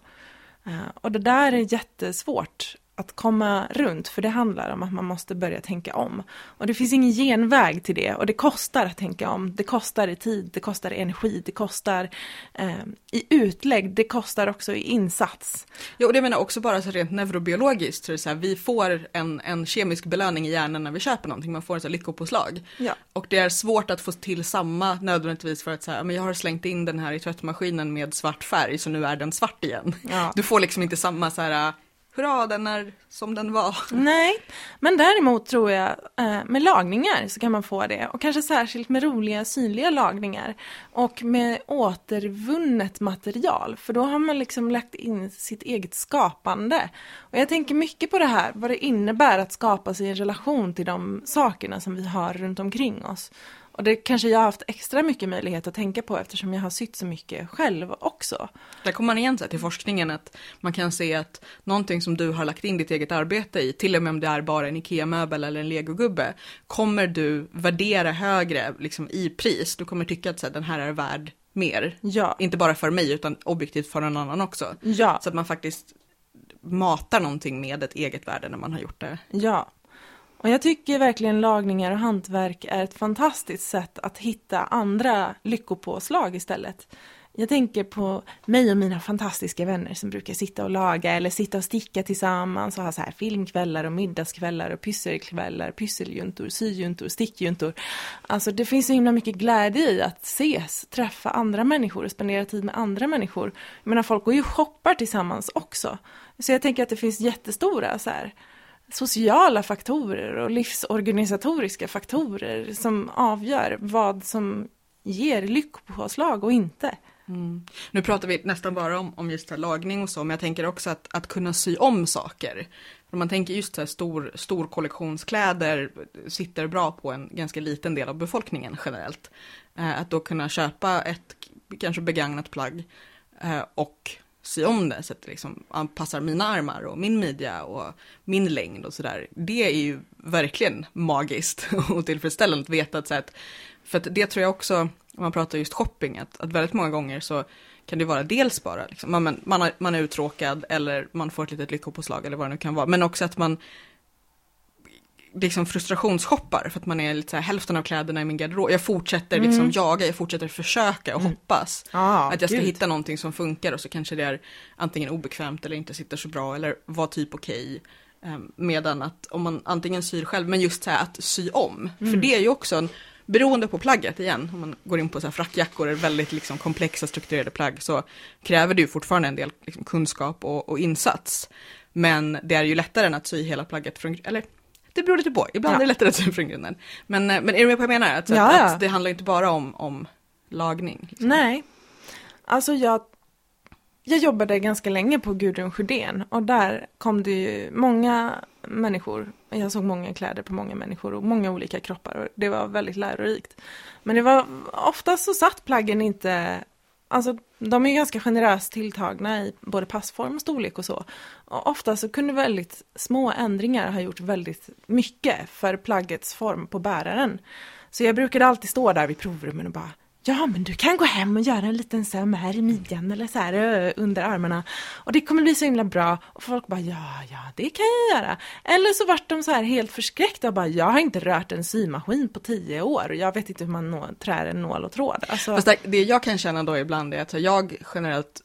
Eh, och det där är jättesvårt att komma runt, för det handlar om att man måste börja tänka om. Och det finns ingen genväg till det, och det kostar att tänka om. Det kostar i tid, det kostar i energi, det kostar eh, i utlägg, det kostar också i insats. Ja, och det menar också bara så rent neurobiologiskt, så så här, vi får en, en kemisk belöning i hjärnan när vi köper någonting, man får en så här lyckopåslag. Ja. Och det är svårt att få till samma nödvändigtvis för att säga, men jag har slängt in den här i tvättmaskinen med svart färg så nu är den svart igen. Ja. Du får liksom inte samma så här, bra den är som den var. [LAUGHS] Nej, men däremot tror jag eh, med lagningar så kan man få det och kanske särskilt med roliga synliga lagningar och med återvunnet material för då har man liksom lagt in sitt eget skapande. Och jag tänker mycket på det här, vad det innebär att skapa sig en relation till de sakerna som vi har runt omkring oss. Och det kanske jag har haft extra mycket möjlighet att tänka på eftersom jag har sytt så mycket själv också. Där kommer man igen till forskningen att man kan se att någonting som du har lagt in ditt eget arbete i, till och med om det är bara en IKEA-möbel eller en legogubbe, kommer du värdera högre liksom, i pris. Du kommer tycka att så här, den här är värd mer. Ja, Inte bara för mig utan objektivt för någon annan också. ja. Så att man faktiskt matar någonting med ett eget värde när man har gjort det. Ja. Och jag tycker verkligen lagningar och hantverk är ett fantastiskt sätt att hitta andra lyckopåslag istället. Jag tänker på mig och mina fantastiska vänner som brukar sitta och laga eller sitta och sticka tillsammans och ha så här filmkvällar och middagskvällar och pysselkvällar, pysseljuntor, syjuntor, stickjuntor. Alltså det finns så himla mycket glädje i att ses, träffa andra människor och spendera tid med andra människor. Jag menar folk går ju och shoppar tillsammans också. Så jag tänker att det finns jättestora så här sociala faktorer och livsorganisatoriska faktorer som avgör vad som ger lyckopåslag och inte. Mm. Nu pratar vi nästan bara om, om just här lagning och så, men jag tänker också att, att kunna sy om saker. Om man tänker just så här stor, stor kollektionskläder sitter bra på en ganska liten del av befolkningen generellt. Eh, att då kunna köpa ett kanske begagnat plagg eh, och sy om det så att det liksom anpassar mina armar och min midja och min längd och sådär. Det är ju verkligen magiskt [LAUGHS] och tillfredsställande att veta att, så att för att det tror jag också, om man pratar just shopping, att, att väldigt många gånger så kan det vara dels bara, liksom, man, man, man, har, man är uttråkad eller man får ett litet lyckopåslag eller vad det nu kan vara, men också att man liksom frustrationsshoppar för att man är lite så här, hälften av kläderna i min garderob. Jag fortsätter liksom jaga, jag fortsätter försöka och hoppas Ja, att jag ska gud. hitta någonting som funkar och så kanske det är antingen obekvämt eller inte sitter så bra eller var typ okej. Ehm, Medan att om man antingen syr själv, men just så här att sy om. För det är ju också en, beroende på plagget igen, om man går in på så här frackjackor, väldigt liksom komplexa strukturerade plagg, så kräver det ju fortfarande en del liksom kunskap och, och insats. Men det är ju lättare än att sy hela plagget från, eller det beror lite på, ibland Ja. är det lättare att sy från grunden. Men, eh, men är du med på vad jag menar? Att, Ja, att, ja. att det handlar inte bara om, om lagning. Liksom. Nej. Alltså jag, jag jobbade ganska länge på Gudrun Sjödén och där kom det ju många människor. Jag såg många kläder på många människor och många olika kroppar och det var väldigt lärorikt. Men det var oftast så satt plaggen inte Alltså, de är ganska generöst tilltagna i både passform, storlek och så. Och ofta så kunde väldigt små ändringar ha gjort väldigt mycket för plaggets form på bäraren. Så jag brukade alltid stå där vid provrummen och bara Ja, men du kan gå hem och göra en liten söm här i midjan eller så här ö, under armarna. Och det kommer bli så himla bra. Och folk bara, ja, ja, det kan jag göra. Eller så vart de så här helt förskräckta och bara, jag har inte rört en symaskin på tio år. Och jag vet inte hur man nå, trär en nål och tråd. Alltså, Fast det, jag kan känna då ibland är att jag generellt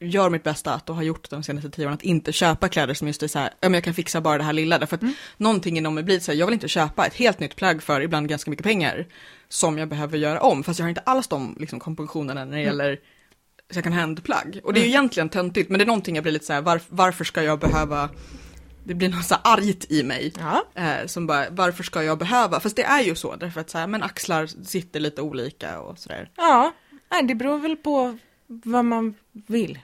gör mitt bästa att och har gjort de senaste tio åren att inte köpa kläder som just är så här, ja men jag kan fixa bara det här lilla. Därför att någonting inom mig blir så här, jag vill inte köpa ett helt nytt plagg för ibland ganska mycket pengar som jag behöver göra om. Fast jag har inte alls de liksom, kompositionerna när det gäller second hand-plagg. Och det är ju egentligen töntigt, men det är någonting jag blir lite så här, varf- varför ska jag behöva det blir något så argt i mig. ja. Eh, som bara, varför ska jag behöva? Fast det är ju så, därför att så här, men axlar sitter lite olika och sådär. Ja, nej, det beror väl på vad man vill.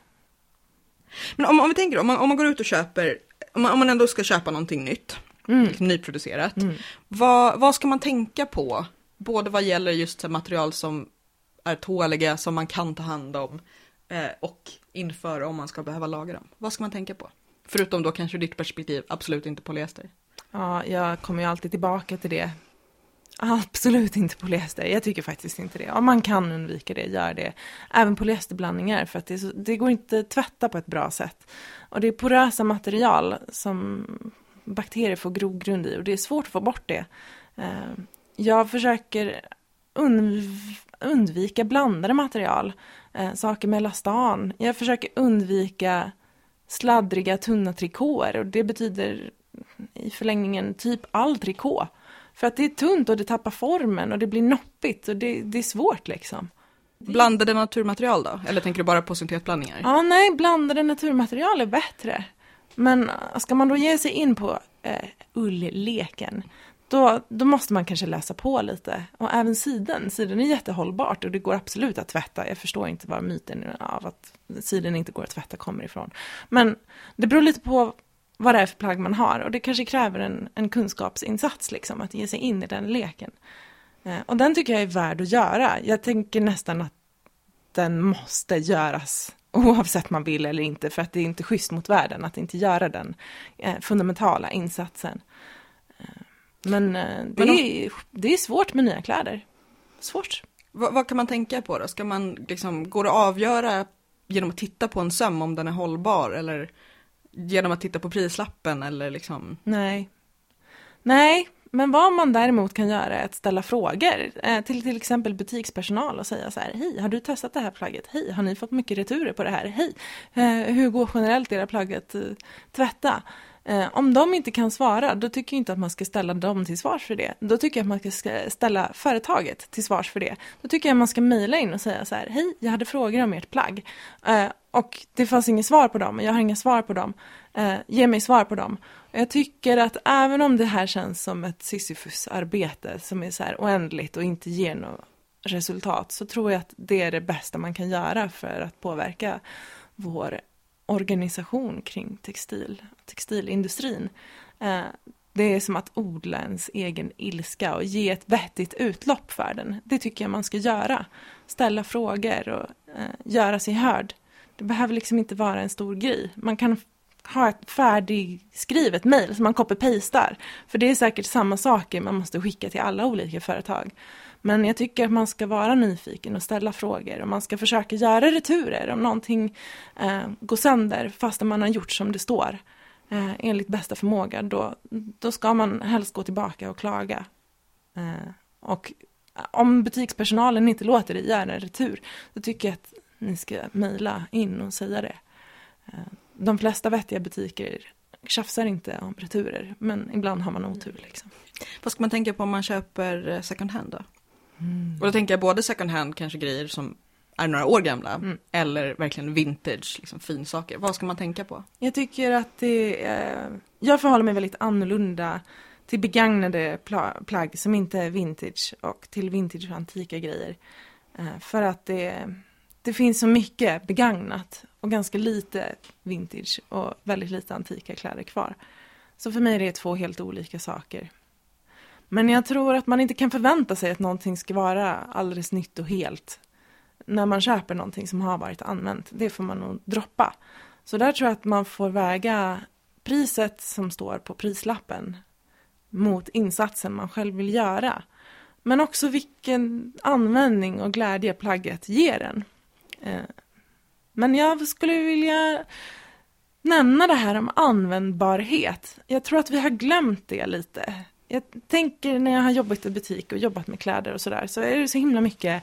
Men om, om vi tänker om man, om man går ut och köper, om man, om man ändå ska köpa någonting nytt, Mm. liksom nyproducerat, Mm. vad, vad ska man tänka på? Både vad gäller just material som är tåliga, som man kan ta hand om, eh, och inför om man ska behöva laga dem. Vad ska man tänka på? Förutom då kanske ditt perspektiv, absolut inte polyester. Ja, jag kommer ju alltid tillbaka till det. Absolut inte polyester. Jag tycker faktiskt inte det. Om man kan undvika det, gör det. Även polyesterblandningar, för att det, så, det går inte att tvätta på ett bra sätt. Och det är porösa material som bakterier får grogrund i och det är svårt att få bort det. Eh, jag försöker undv- undvika blandade material, eh, saker med elastan. Jag försöker undvika sladdriga, tunna trikåer och det betyder i förlängningen typ all trikå. För att det är tunt och det tappar formen och det blir noppigt och det, det är svårt liksom. Blandade naturmaterial då? Eller tänker du bara på syntetblandningar? Ja, nej, blandade naturmaterial är bättre. Men ska man då ge sig in på eh, ullleken, då, då måste man kanske läsa på lite. Och även siden, siden är jättehållbart och det går absolut att tvätta. Jag förstår inte var myten av att siden inte går att tvätta kommer ifrån. Men det beror lite på vad det är för plagg man har och det kanske kräver en, en kunskapsinsats liksom, att ge sig in i den leken. Eh, och den tycker jag är värd att göra. Jag tänker nästan att den måste göras oavsett man vill eller inte för att det är inte schysst mot världen att inte göra den eh, fundamentala insatsen. Eh, men eh, det, Men om- är, det är svårt med nya kläder. Svårt. Vad, vad kan man tänka på då? Ska man liksom, går det att avgöra genom att titta på en söm om den är hållbar eller genom att titta på prislappen eller liksom? Nej. Nej, men vad man däremot kan göra är att ställa frågor eh, till till exempel butikspersonal och säga så här, hej, har du testat det här plagget? Hej, har ni fått mycket returer på det här? Hej, eh, hur går generellt era plagg att eh, tvätta? Eh, om de inte kan svara, då tycker jag inte att man ska ställa dem till svars för det. Då tycker jag att man ska ställa företaget till svars för det. Då tycker jag att man ska mejla in och säga så här, hej, jag hade frågor om ert plagg. Eh, och det fanns inget svar på dem, jag har inga svar på dem. Eh, ge mig svar på dem. Och Jag tycker att även om det här känns som ett Sisyfus-arbete som är så här oändligt och inte ger något resultat så tror jag att det är det bästa man kan göra för att påverka vår organisation kring textil, textilindustrin. Eh, det är som att odla ens egen ilska och ge ett vettigt utlopp för den. Det tycker jag man ska göra. Ställa frågor och eh, göra sig hörd. Det behöver liksom inte vara en stor grej. Man kan ha ett färdigskrivet mejl som man copy-pastar. För det är säkert samma saker man måste skicka till alla olika företag. Men jag tycker att man ska vara nyfiken och ställa frågor och man ska försöka göra returer om någonting eh, går sönder fastän man har gjort som det står eh, enligt bästa förmåga. Då, då ska man helst gå tillbaka och klaga. Eh, och om butikspersonalen inte låter dig göra en retur, då tycker jag att ni ska mejla in och säga det. Eh, De flesta vettiga butiker tjafsar inte om returer, men ibland har man otur. Liksom. Vad ska man tänka på om man köper eh, second hand då? Och då tänker jag både second hand, kanske grejer som är några år gamla, Mm. eller verkligen vintage, liksom finsaker. Vad ska man tänka på? Jag tycker att det är... Jag förhåller mig väldigt annorlunda till begagnade pla- plagg som inte är vintage och till vintage och antika grejer. Eh, För att det, det finns så mycket begagnat och ganska lite vintage och väldigt lite antika kläder kvar. Så för mig är det två helt olika saker. Men jag tror att man inte kan förvänta sig att någonting ska vara alldeles nytt och helt när man köper någonting som har varit använt. Det får man nog droppa. Så där tror jag att man får väga priset som står på prislappen mot insatsen man själv vill göra. Men också vilken användning och glädje plagget ger en. Eh, men jag skulle vilja nämna det här om användbarhet. Jag tror att vi har glömt det lite. Jag tänker när jag har jobbat i butik och jobbat med kläder och sådär så är det så himla mycket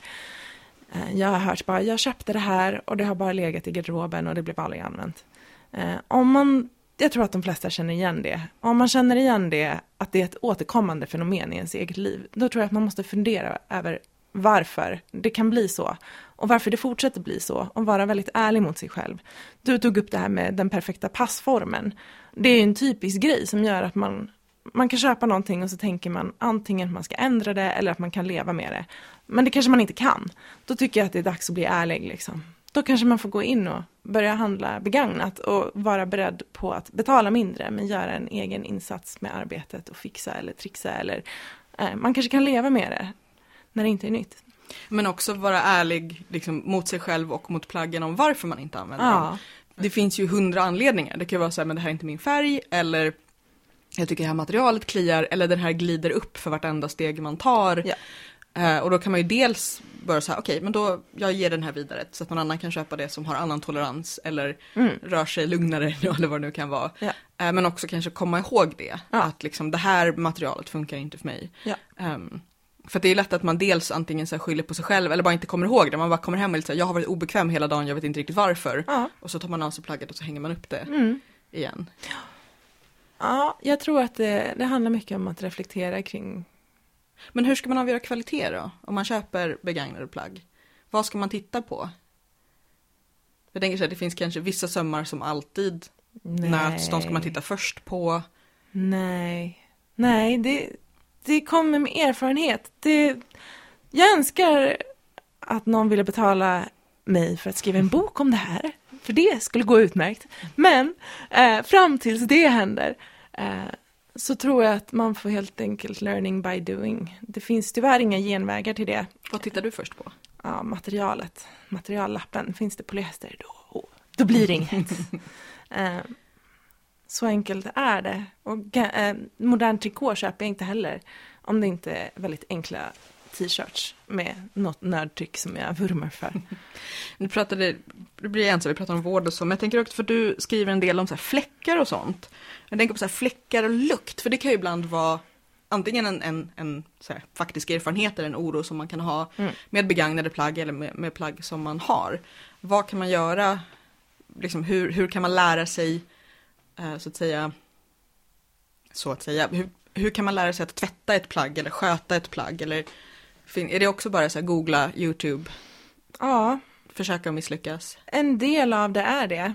eh, jag har hört bara, jag köpte det här och det har bara legat i garderoben och det blev aldrig använt. Eh, om man, jag tror att de flesta känner igen det. Om man känner igen det, att det är ett återkommande fenomen i ens eget liv, då tror jag att man måste fundera över varför det kan bli så och varför det fortsätter bli så och vara väldigt ärlig mot sig själv. Du tog upp det här med den perfekta passformen. Det är ju en typisk grej som gör att man, man kan köpa någonting och så tänker man antingen att man ska ändra det eller att man kan leva med det. Men det kanske man inte kan. Då tycker jag att det är dags att bli ärlig liksom. då kanske man får gå in och börja handla begagnat och vara beredd på att betala mindre men göra en egen insats med arbetet och fixa eller trixa eller eh, man kanske kan leva med det när det inte är nytt. Men också vara ärlig liksom, mot sig själv och mot plaggen om varför man inte använder dem. Ja, Det finns ju hundra anledningar. Det kan vara så här, men det här är inte min färg eller jag tycker det här materialet kliar eller den här glider upp för vartenda steg man tar. Ja. Eh, och då kan man ju dels börja så här, okej, men då jag ger den här vidare så att någon annan kan köpa det som har annan tolerans eller Mm. rör sig lugnare [LAUGHS] eller vad det nu kan vara. Ja. Eh, men också kanske komma ihåg det, Ja. att liksom det här materialet funkar inte för mig. Ehm, för det är lätt att man dels antingen så skyller på sig själv eller bara inte kommer ihåg det. Man bara kommer hem och lite så här, jag har varit obekväm hela dagen, jag vet inte riktigt varför. Och så tar man av sig plagget och så hänger man upp det Mm. igen. Ja jag tror att det, det handlar mycket om att reflektera kring Men hur ska man avgöra kvalitet då? Om man köper begagnade plagg. Vad ska man titta på? Jag tänker så här, det finns kanske vissa sömmar som alltid nöts, de ska man titta först på. Nej, nej, det, det kommer med erfarenhet. Det, jag önskar att någon ville betala mig för att skriva en bok om det här. För det skulle gå utmärkt. Men eh, fram tills det händer eh, så tror jag att man får helt enkelt learning by doing. Det finns tyvärr inga genvägar till det. Vad tittar du först på? Ja, materialet, materiallappen, finns det polyester då, då blir det inget. [LAUGHS] eh, så enkelt är det. Och eh, modern trikå köper jag inte heller om det inte är väldigt enkla t-shirts med något nördtryck som jag vurmar för. [LAUGHS] Vi pratade, det blir så, vi pratar om vård och så, men jag tänker också för du skriver en del om så här fläckar och sånt. Jag tänker på så här fläckar och lukt, för det kan ju ibland vara antingen en, en, en här, faktisk erfarenhet eller en oro som man kan ha Mm. med begagnade plagg eller med, med plagg som man har. Vad kan man göra, liksom, hur, hur kan man lära sig, eh, så att säga, så att säga, hur, hur kan man lära sig att tvätta ett plagg eller sköta ett plagg eller är det också bara så här googla, YouTube, Ja, försöka misslyckas? en del av det är det.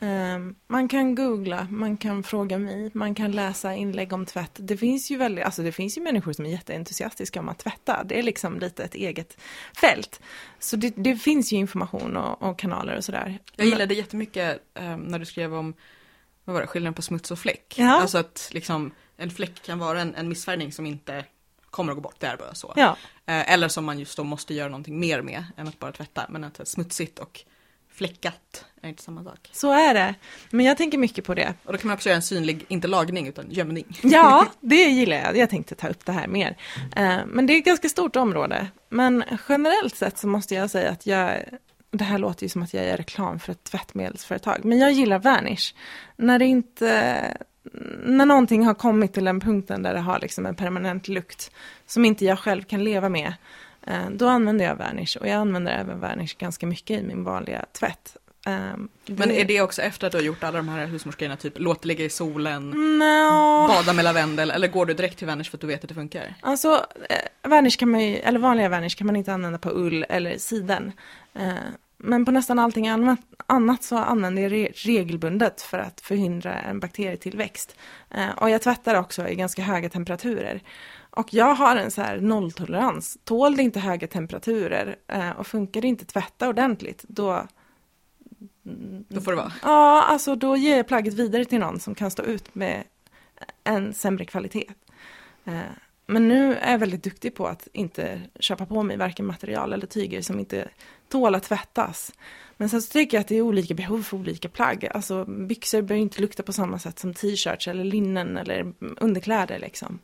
Ehm, man kan googla, man kan fråga mig, man kan läsa inlägg om tvätt. Det finns ju väldigt, alltså det finns ju människor som är jätteentusiastiska om att tvätta. Det är liksom lite ett eget fält. Så det, det finns ju information och, och kanaler och sådär. Jag gillade jättemycket eh, när du skrev om, vad var det, skillnaden på smuts och fläck. Ja. Alltså att liksom, en fläck kan vara en, en missfärgning som inte kommer att gå bort, det är bara så. Ja, Eh, eller som man just då måste göra någonting mer med än att bara tvätta. Men att det är smutsigt och fläckat är inte samma sak. så är det. Men jag tänker mycket på det. Och då kan man också göra en synlig, inte lagning utan gömning. Ja, [LAUGHS] det gillar jag. Jag tänkte ta upp det här mer. Eh, Men det är ett ganska stort område. Men generellt sett så måste jag säga att jag, det här låter ju som att jag gör reklam för ett tvättmedelsföretag, men jag gillar Vanish. När det inte, när någonting har kommit till den punkten där det har liksom en permanent lukt som inte jag själv kan leva med, eh, då använder jag Vanish. Och jag använder även Vanish ganska mycket i min vanliga tvätt. Eh, Men är det också efter att du har gjort alla de här husmorsgrejerna, typ låt det ligga i solen, Nå. bada med lavendel, eller går du direkt till Vanish för att du vet att det funkar? Alltså, eh, kan man ju, eller vanliga vanish kan man inte använda på ull eller siden. Eh, men på nästan allting annat, annat så använder jag re, regelbundet för att förhindra en bakterietillväxt. Eh, och jag tvättar också i ganska höga temperaturer. Och jag har en så här nolltolerans. Tål det inte höga temperaturer eh, och funkar det inte tvätta ordentligt, då, Då får det vara. Ja, alltså då ger jag plagget vidare till någon som kan stå ut med en sämre kvalitet. Eh, Men nu är jag väldigt duktig på att inte köpa på mig varken material eller tyger som inte tål att tvättas. Men sen så tycker jag att det är olika behov för olika plagg. Alltså byxor bör inte lukta på samma sätt som t-shirts eller linnen eller underkläder liksom.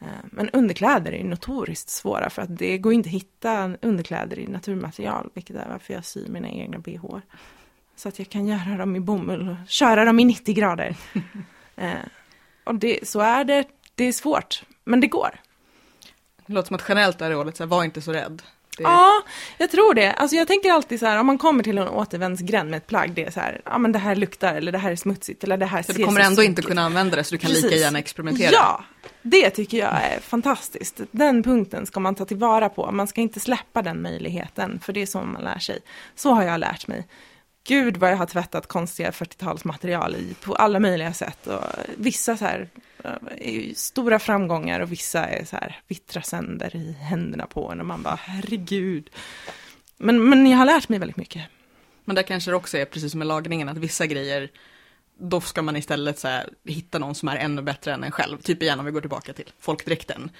Eh, Men underkläder är notoriskt svåra för att det går inte att hitta underkläder i naturmaterial, vilket är varför jag syr mina egna bh. Så att jag kan göra dem i bomull och köra dem i 90 grader. [LAUGHS] eh, och det, så är det, det är svårt, men det går. Det låter som att generellt är rådet så här, var inte så rädd. Det, Ja, jag tror det. Alltså jag tänker alltid så här, om man kommer till en återvändsgränd med ett plagg, det är så här, ja men det här luktar, eller det här är smutsigt, eller det här Så ser du kommer så ändå inte sunkigt kunna använda det så du kan lika Precis. gärna experimentera. Ja, det tycker jag är fantastiskt. Den punkten ska man ta tillvara på. Man ska inte släppa den möjligheten, för det är så man lär sig. Så har jag lärt mig. Gud vad jag har tvättat konstiga 40-talsmaterial i på alla möjliga sätt. Och vissa så här eh, är stora framgångar och vissa är så här vittra sönder i händerna på en och man bara herregud. Men, men jag har lärt mig väldigt mycket. Men där kanske det också är precis som med lagningen, att vissa grejer, då ska man istället så här, hitta någon som är ännu bättre än en själv. Typ igen om vi går tillbaka till folkdräkten.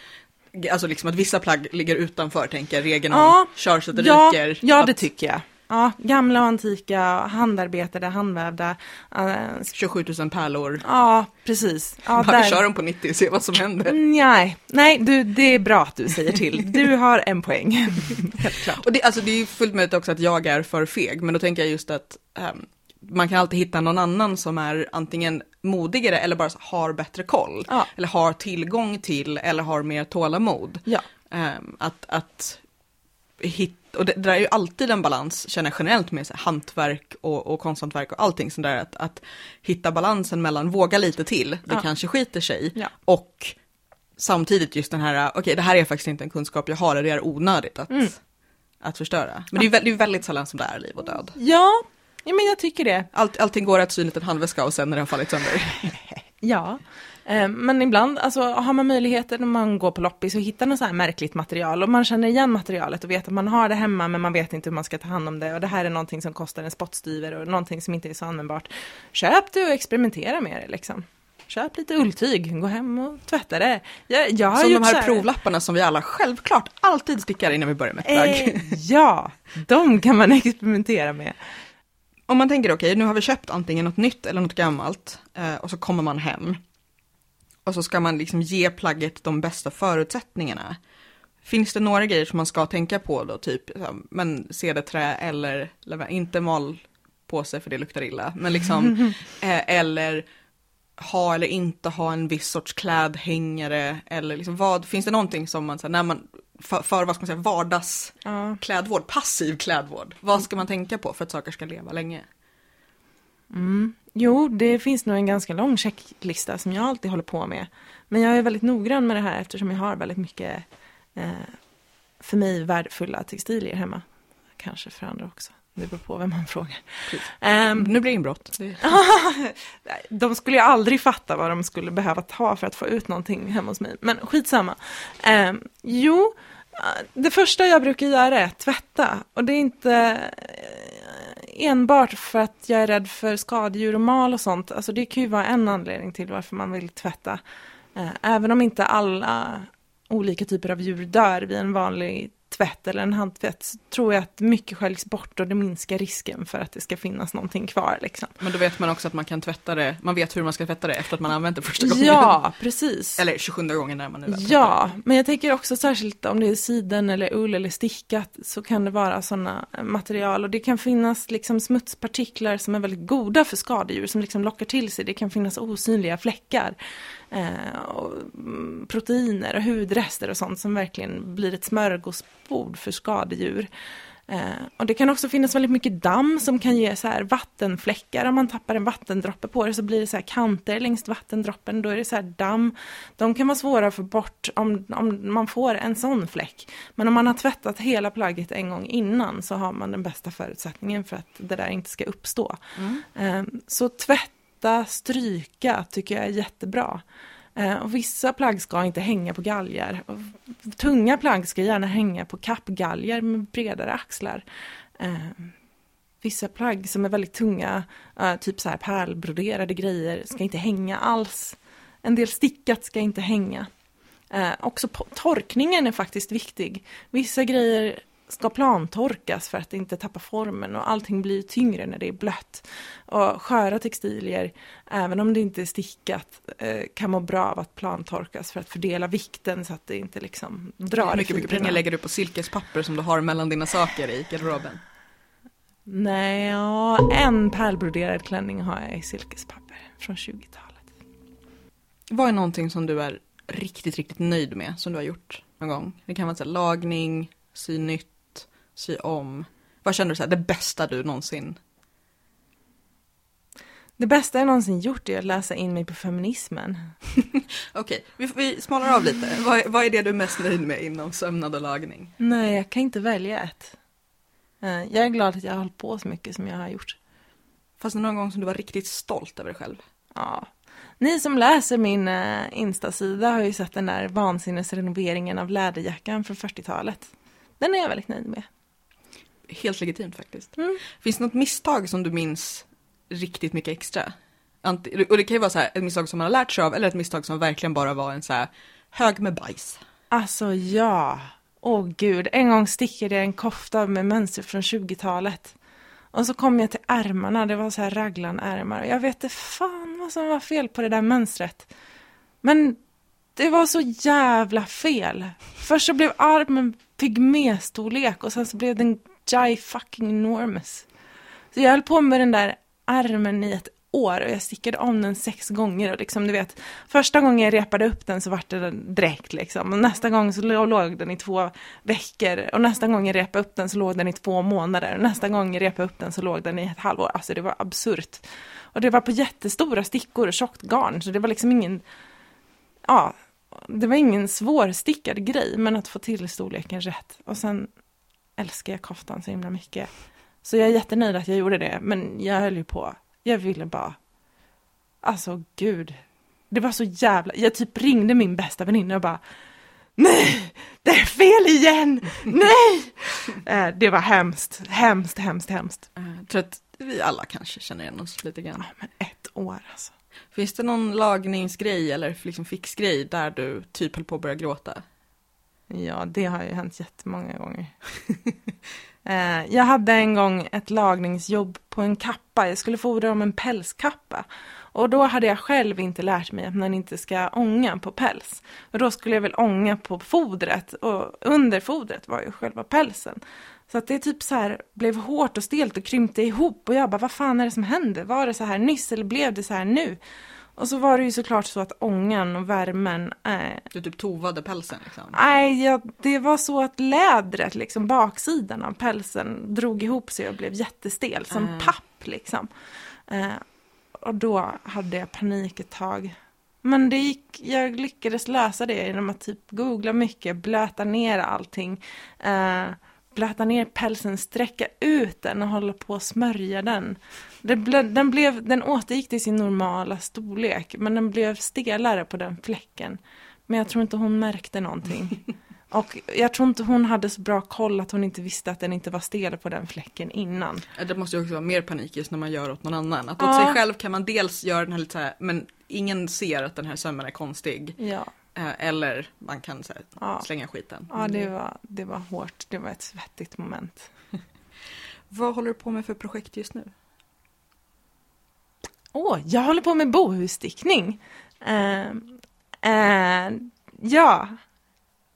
Alltså liksom att vissa plagg ligger utanför, tänker regeln om Ja. kör så att det Ja, ryker. ja, att det tycker jag. Ja, gamla och antika, handarbetade, handvävda. eh, 27 000 pärlor. ja, precis. Ja, Bara kör dem på 90 och se vad som händer. Nej, nej du, det är bra att du säger till. [LAUGHS] Du har en poäng. Helt klart. Och det, alltså, det är fullt möjligt också att jag är för feg, men då tänker jag just att ehm, man kan alltid hitta någon annan som är antingen modigare eller bara har bättre koll. Ja. Eller har tillgång till eller har mer tålamod. Ja. Ehm, att, att hitta, och det, det där är ju alltid en balans, känner jag generellt med så här, hantverk och, och konsthantverk och allting sånt där, att, att hitta balansen mellan våga lite till, det Ja. kanske skiter sig, Ja. och samtidigt just den här, okej det här är faktiskt inte en kunskap jag har, det är onödigt att, Mm. att förstöra. Men det är det är väldigt sällan som det är liv och död. Ja, ja men jag tycker det. Allt, allting går att sy en liten handväska och sen när det har fallit sönder. [LAUGHS] Ja, eh, men ibland alltså, har man möjligheter när man går på loppis och hittar något så här märkligt material och man känner igen materialet och vet att man har det hemma men man vet inte hur man ska ta hand om det och det här är någonting som kostar en spottstyver och någonting som inte är så användbart. Köp det och experimentera med det liksom. Köp lite ulltyg, gå hem och tvätta det. Jag, jag har Som de så här provlapparna som vi alla självklart alltid stickar innan vi börjar med ett plagg. Eh, ja, de kan man [LAUGHS] experimentera med. Om man tänker okej, nu har vi köpt antingen något nytt eller något gammalt eh, och så kommer man hem. Och så ska man liksom ge plagget de bästa förutsättningarna. Finns det några grejer som man ska tänka på då, typ men cederträ eller, eller inte malpåse för det luktar illa, men liksom, [LAUGHS] eh, eller ha eller inte ha en viss sorts klädhängare eller liksom vad, finns det någonting som man, så här, när man, för, för vad ska man säga, vardags Ja. klädvård, passiv klädvård. Vad ska man tänka på för att saker ska leva länge? Mm. Jo, det finns nog en ganska lång checklista som jag alltid håller på med. Men jag är väldigt noggrann med det här eftersom jag har väldigt mycket eh, för mig värdefulla textilier hemma. Kanske för andra också. Det beror på vem man frågar. Ehm, Nu blir det inbrott. [LAUGHS] De skulle ju aldrig fatta vad de skulle behöva ta för att få ut någonting hemma hos mig. Men skitsamma. Um, jo, eh, det första jag brukar göra är att tvätta. Och det är inte eh, enbart för att jag är rädd för skadedjur och mal och sånt. Alltså det kan ju vara en anledning till varför man vill tvätta. Eh, även om inte alla olika typer av djur dör vid en vanlig tvätt eller en handtvätt så tror jag att mycket sköljs bort och det minskar risken för att det ska finnas någonting kvar liksom. Men då vet man också att man kan tvätta det, man vet hur man ska tvätta det efter att man använt det första gången. Ja, precis. Eller 27 gången när man nu Ja, men jag tänker också särskilt om det är siden eller ull eller stickat så kan det vara sådana material och det kan finnas liksom smutspartiklar som är väldigt goda för skadedjur som liksom lockar till sig. Det kan finnas osynliga fläckar, eh, och mm, proteiner och hudrester och sånt som verkligen blir ett smörgåsbord för skadedjur. Eh, och det kan också finnas väldigt mycket damm som kan ge så här vattenfläckar. Om man tappar en vattendroppe på det så blir det så här kanter längs vattendroppen. Då är det så här damm. De kan vara svåra att få bort om, om man får en sån fläck. Men om man har tvättat hela plagget en gång innan så har man den bästa förutsättningen för att det där inte ska uppstå. Mm. Eh, så tvätta, stryka tycker jag är jättebra. Eh, Och vissa plagg ska inte hänga på galgar. Och tunga plagg ska gärna hänga på kappgalgar med bredare axlar. Eh, vissa plagg som är väldigt tunga, eh, typ så här pärlbroderade grejer, ska inte hänga alls. En del stickat ska inte hänga. Eh, också torkningen är faktiskt viktig. Vissa grejer ska plantorkas för att inte tappa formen och allting blir tyngre när det är blött. Och sköra textilier, även om det inte är stickat, eh, kan må bra av att plantorkas för att fördela vikten så att det inte liksom drar Hur mycket, mycket pengar lägger du på silkespapper som du har mellan dina saker i garderoben? Nej, ja, en pärlbroderad klänning har jag i silkespapper från 20-talet. Vad är någonting som du är riktigt, riktigt nöjd med som du har gjort någon gång? Det kan vara så här, lagning, sy nytt, sy om. Vad känner du så här, det bästa du någonsin? Det bästa jag någonsin gjort är att läsa in mig på feminismen. [LAUGHS] Okej, vi, vi smalnar av lite. Vad, är- vad är det du är mest nöjd med inom sömnad och lagning? Nej, jag kan inte välja ett. Eh, Jag är glad att jag har hållit på så mycket som jag har gjort. Fast någon gång som du var riktigt stolt över dig själv? Ja. Ni som läser min eh, Insta-sida har ju sett den där vansinnesrenoveringen av läderjackan från 40-talet. Den är jag väldigt nöjd med. Helt legitimt faktiskt. Mm. Finns det något misstag som du minns riktigt mycket extra? Ant- Och det kan ju vara så här, ett misstag som man har lärt sig av eller ett misstag som verkligen bara var en så här hög med bajs. Alltså ja. Åh gud, en gång stickade jag en kofta med mönster från 20-talet. Och så kom jag till ärmarna, det var så här raglan-ärmar. Jag vet inte fan vad som var fel på det där mönstret. Men det var så jävla fel. Först så blev armen pygméstorlek och sen så blev den jai fucking enormous. Så jag höll på med den där armen i ett år och jag stickade om den sex gånger och liksom du vet första gången jag repade upp den så vart det den direkt liksom och nästa gång så låg den i två veckor och nästa gång jag repade upp den så låg den i två månader och nästa gång jag repade upp den så låg den i ett halvår. Alltså det var absurt. Och det var på jättestora stickor och tjockt garn så det var liksom ingen ja, det var ingen svårstickad grej men att få till storleken rätt och sen älskar jag koftan så himla mycket. Så jag är jättenöjd att jag gjorde det, men jag höll ju på. Jag ville bara... Alltså gud. Det var så jävla... Jag typ ringde min bästa väninna och bara Nej! Det är fel igen! Nej! [LAUGHS] Eh, det var hemskt, hemskt, hemskt, hemskt. Eh, Jag tror att vi alla kanske känner igen oss lite grann. Ja, men ett år alltså. Finns det någon lagningsgrej eller liksom fixgrej där du typ höll på att börja gråta? Ja, det har ju hänt jättemånga gånger. [LAUGHS] Eh, jag hade en gång ett lagningsjobb på en kappa. Jag skulle fodra om en pälskappa. Och då hade jag själv inte lärt mig att man inte ska ånga på päls. Och då skulle jag väl ånga på fodret och under fodret var ju själva pälsen. Så att det typ så här blev hårt och stelt och krympte ihop och jag bara vad fan är det som händer? Var det så här nyss eller blev det så här nu? Och så var det ju såklart så att ångan och värmen eh, Du typ tovade pälsen liksom? Nej, ja, det var så att lädret, liksom baksidan av pälsen, drog ihop sig och blev jättestel, som Ah. papp liksom. Eh, och då hade jag panik ett tag. Men det gick, jag lyckades lösa det genom att typ googla mycket, blöta ner allting. Eh, blöta ner pälsen, sträcka ut den och hålla på och smörja den. Ble, den, blev, den återgick till sin normala storlek, men den blev stelare på den fläcken. Men jag tror inte hon märkte någonting. [LAUGHS] Och jag tror inte hon hade så bra koll att hon inte visste att den inte var stel på den fläcken innan. Det måste ju också vara mer panik just när man gör åt någon annan. Att åt Ja. sig själv kan man dels göra den här lite så här, men ingen ser att den här sömmen är konstig. Ja, eller man kan här, Ja. slänga skiten. ja det, var, det var hårt. Det var ett svettigt moment. [LAUGHS] Vad håller du på med för projekt just nu? Åh, jag håller på med bohusstickning. Eh, eh, ja,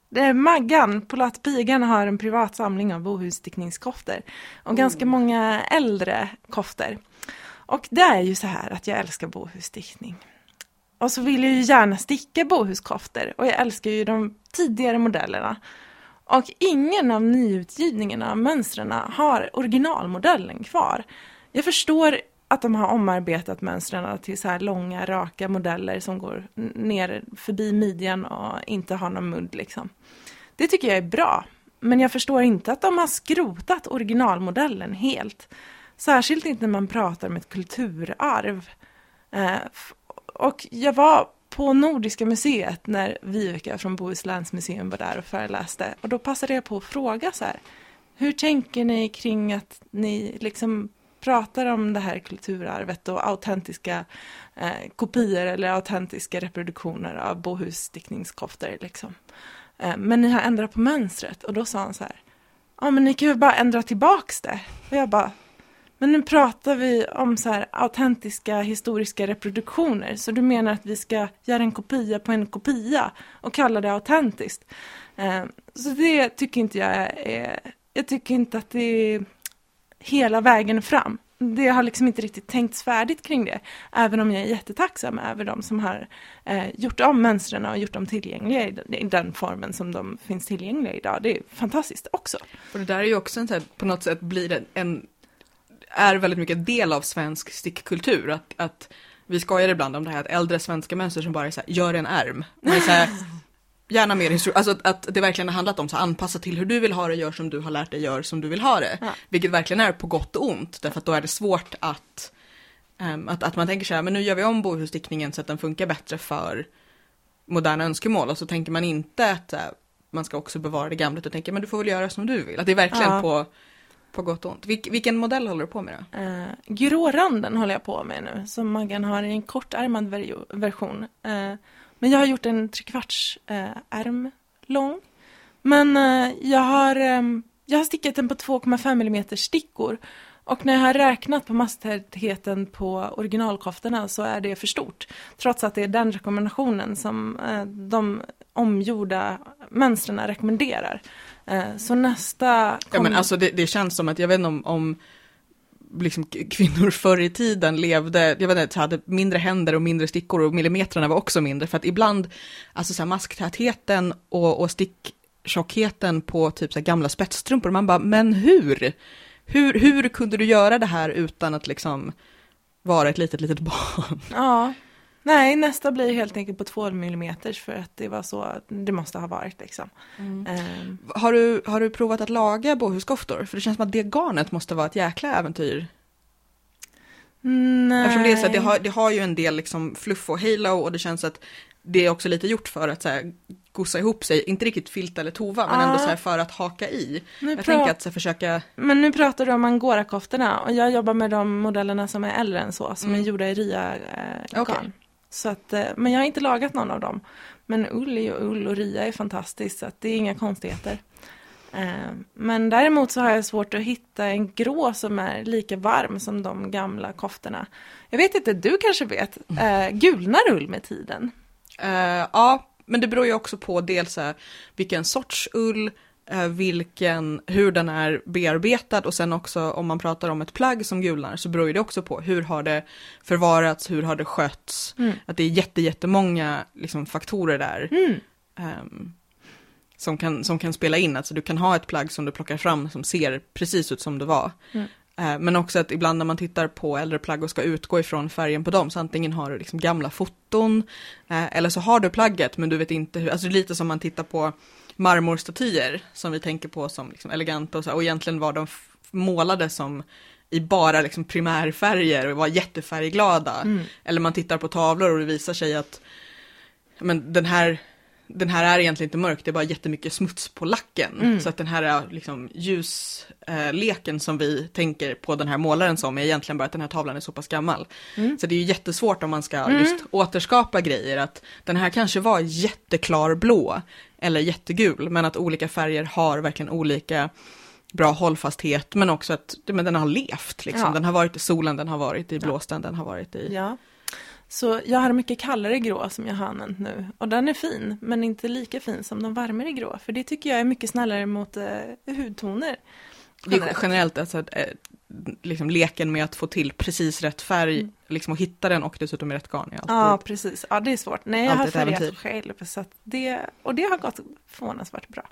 det är Maggan, Pigan har en privat samling av bohusstickningskoftor. Och ganska många äldre koftor. Och det är ju så här att jag älskar bohusstickning. Och så vill jag ju gärna sticka bohuskoftor och jag älskar ju de tidigare modellerna. Och ingen av nyutgivningarna av mönstren har originalmodellen kvar. Jag förstår att de har omarbetat mönstren till så här långa raka modeller som går ner förbi midjan och inte har någon mudd liksom. Det tycker jag är bra. Men jag förstår inte att de har skrotat originalmodellen helt. Särskilt inte när man pratar om ett kulturarv. Eh, och jag var på Nordiska museet när Viveka från Bohusläns museum var där och föreläste. Och då passade jag på att fråga så här. Hur tänker ni kring att ni liksom pratar om det här kulturarvet och autentiska eh, kopior eller autentiska reproduktioner av bohusstickningskoftor liksom. Eh, men ni har ändrat på mönstret och då sa han så här. Ja men ni kan ju bara ändra tillbaks det. Och jag bara. Men nu pratar vi om så här autentiska historiska reproduktioner. Så du menar att vi ska göra en kopia på en kopia och kalla det autentiskt. Eh, så det tycker inte jag är, jag tycker inte att det är hela vägen fram. Det har liksom inte riktigt tänkts färdigt kring det. Även om jag är jättetacksam över de som har eh, gjort om mönstren och gjort dem tillgängliga i den, i den formen som de finns tillgängliga idag. Det är fantastiskt också. Och det där är ju också en så här, på något sätt blir det en, är väldigt mycket en del av svensk stickkultur. Att, att vi skojar ibland om det här att äldre svenska mönster som bara är så här, gör en ärm. Är så här, [LAUGHS] gärna mer historia, alltså att, att det verkligen har handlat om så här, anpassa till hur du vill ha det, gör som du har lärt dig, gör som du vill ha det. Ja. Vilket verkligen är på gott och ont, därför att då är det svårt att, ehm, att, att man tänker så här, men nu gör vi om bohusstickningen så att den funkar bättre för moderna önskemål och så tänker man inte att här, man ska också bevara det gamla utan tänker men du får väl göra som du vill. Att det är verkligen Ja. på på gott och ont. Vil vilken modell håller du på med då? Eh, gråranden håller jag på med nu, som Maggan har i en kortärmad ver version. Eh, men jag har gjort en trekvarts eh, ärm lång. Men eh, jag, har, eh, jag har stickat den på 2,5 mm stickor. Och när jag har räknat på masstätheten på originalkoftorna så är det för stort. Trots att det är den rekommendationen som eh, de omgjorda mönstren rekommenderar. Eh, så nästa... Ja men alltså det, det, känns som att, jag vet inte om, om liksom kvinnor förr i tiden levde, jag vet inte, hade mindre händer och mindre stickor och millimetrarna var också mindre. För att ibland, alltså så här masktätheten och, och sticktjockheten på typ så här gamla spetsstrumpor, man bara, men hur? hur? Hur kunde du göra det här utan att liksom vara ett litet, litet barn? Ja, Nej, nästa blir helt enkelt på två millimeters för att det var så det måste ha varit liksom. Mm. Um. Har, du, har du provat att laga bohuskoftor? För det känns som att det garnet måste vara ett jäkla äventyr. Nej. Eftersom det, är så det, har, det har ju en del liksom fluff och halo och det känns att det är också lite gjort för att så här, gossa ihop sig, inte riktigt filt eller tova, men ah. ändå så för att haka i. Nu jag tänker att så försöka... Men nu pratar du om angora-koftorna och jag jobbar med de modellerna som är äldre än så, som mm. är gjorda i ria eh, okay. garn. Så att, eh, men jag har inte lagat någon av dem. Men ull är ju ull och ria är fantastiskt så att det är inga konstigheter. Eh, men däremot så har jag svårt att hitta en grå som är lika varm som de gamla koftorna. Jag vet inte, du kanske vet, eh, gulnar ull med tiden? Uh, ja, men det beror ju också på dels vilken sorts ull, vilken, hur den är bearbetad och sen också om man pratar om ett plagg som gulnar så beror det också på hur har det förvarats, hur har det skötts, mm. att det är jätte, jättemånga liksom, faktorer där. Mm. Um, som, kan, som kan spela in, alltså du kan ha ett plagg som du plockar fram som ser precis ut som det var. Mm. Uh, men också att ibland när man tittar på äldre plagg och ska utgå ifrån färgen på dem, så antingen har du liksom gamla foton, uh, eller så har du plagget men du vet inte hur, alltså lite som man tittar på marmorstatyer som vi tänker på som liksom eleganta och så, och egentligen var de målade som i bara liksom primärfärger och var jättefärgglada. Mm. Eller man tittar på tavlor och det visar sig att men den här den här är egentligen inte mörk, det är bara jättemycket smuts på lacken. Mm. Så att den här liksom, ljusleken eh, som vi tänker på den här målaren som är egentligen bara att den här tavlan är så pass gammal. Mm. Så det är ju jättesvårt om man ska mm. just återskapa grejer, att den här kanske var jätteklar blå eller jättegul, men att olika färger har verkligen olika bra hållfasthet, men också att men den har levt. Liksom. Ja. Den har varit i solen, den har varit i blåsten, ja. den har varit i... Ja. Så jag har mycket kallare grå som jag har använt nu. Och den är fin, men inte lika fin som de varmare grå. För det tycker jag är mycket snällare mot eh, hudtoner. Är generellt alltså, eh, liksom leken med att få till precis rätt färg, mm. liksom att hitta den och dessutom i rätt garn. Ja, precis. Ja, det är svårt. Nej, jag har färgat själv. Så det, och det har gått förvånansvärt bra.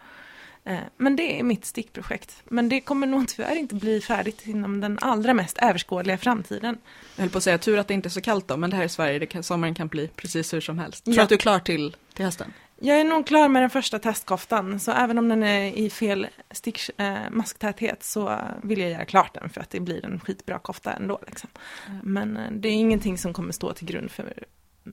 Eh, men det är mitt stickprojekt. Men det kommer nog tyvärr inte bli färdigt inom den allra mest överskådliga framtiden. Jag höll på att säga tur att det inte är så kallt då, men det här är Sverige, det kan, sommaren kan bli precis hur som helst. Tror du att du är klar till, till hösten? Jag är nog klar med den första testkoftan, så även om den är i fel stick, äh, masktäthet så vill jag göra klart den för att det blir en skitbra kofta ändå. Liksom. Men äh, det är ingenting som kommer stå till grund för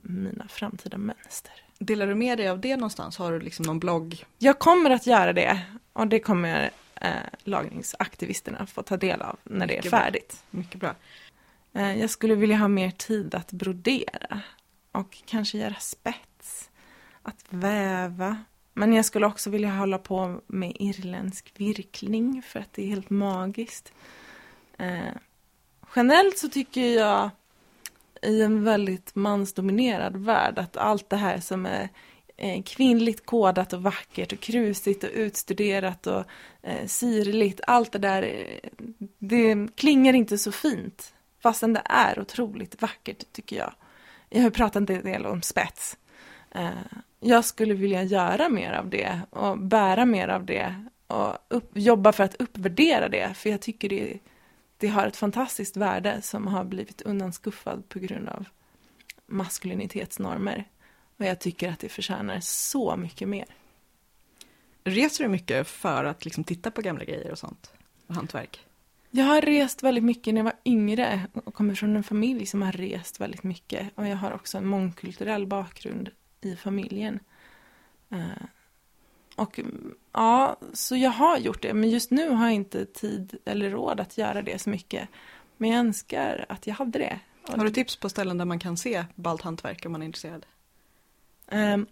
mina framtida mönster. Delar du med dig av det någonstans? Har du liksom någon blogg? Jag kommer att göra det och det kommer eh, lagningsaktivisterna få ta del av när Mycket det är färdigt. Bra. Mycket bra. Eh, jag skulle vilja ha mer tid att brodera och kanske göra spets, att väva. Men jag skulle också vilja hålla på med irländsk virkning för att det är helt magiskt. Eh, generellt så tycker jag i en väldigt mansdominerad värld att allt det här som är eh, kvinnligt kodat och vackert och krusigt och utstuderat och eh, allt det där, eh, det klingar inte så fint. Fastän det är otroligt vackert tycker jag. Jag har pratat en del om spets. Eh, jag skulle vilja göra mer av det och bära mer av det och upp, jobba för att uppvärdera det, för jag tycker det är det har ett fantastiskt värde som har blivit undanskuffad på grund av maskulinitetsnormer. Och jag tycker att det förtjänar så mycket mer. Reser du mycket för att liksom titta på gamla grejer och sånt? Och hantverk? Jag har rest väldigt mycket när jag var yngre och kommer från en familj som har rest väldigt mycket. Och jag har också en mångkulturell bakgrund i familjen. Och ja, så jag har gjort det, men just nu har jag inte tid eller råd att göra det så mycket. Men jag önskar att jag hade det. Har du tips på ställen där man kan se ballt hantverk om man är intresserad? Um,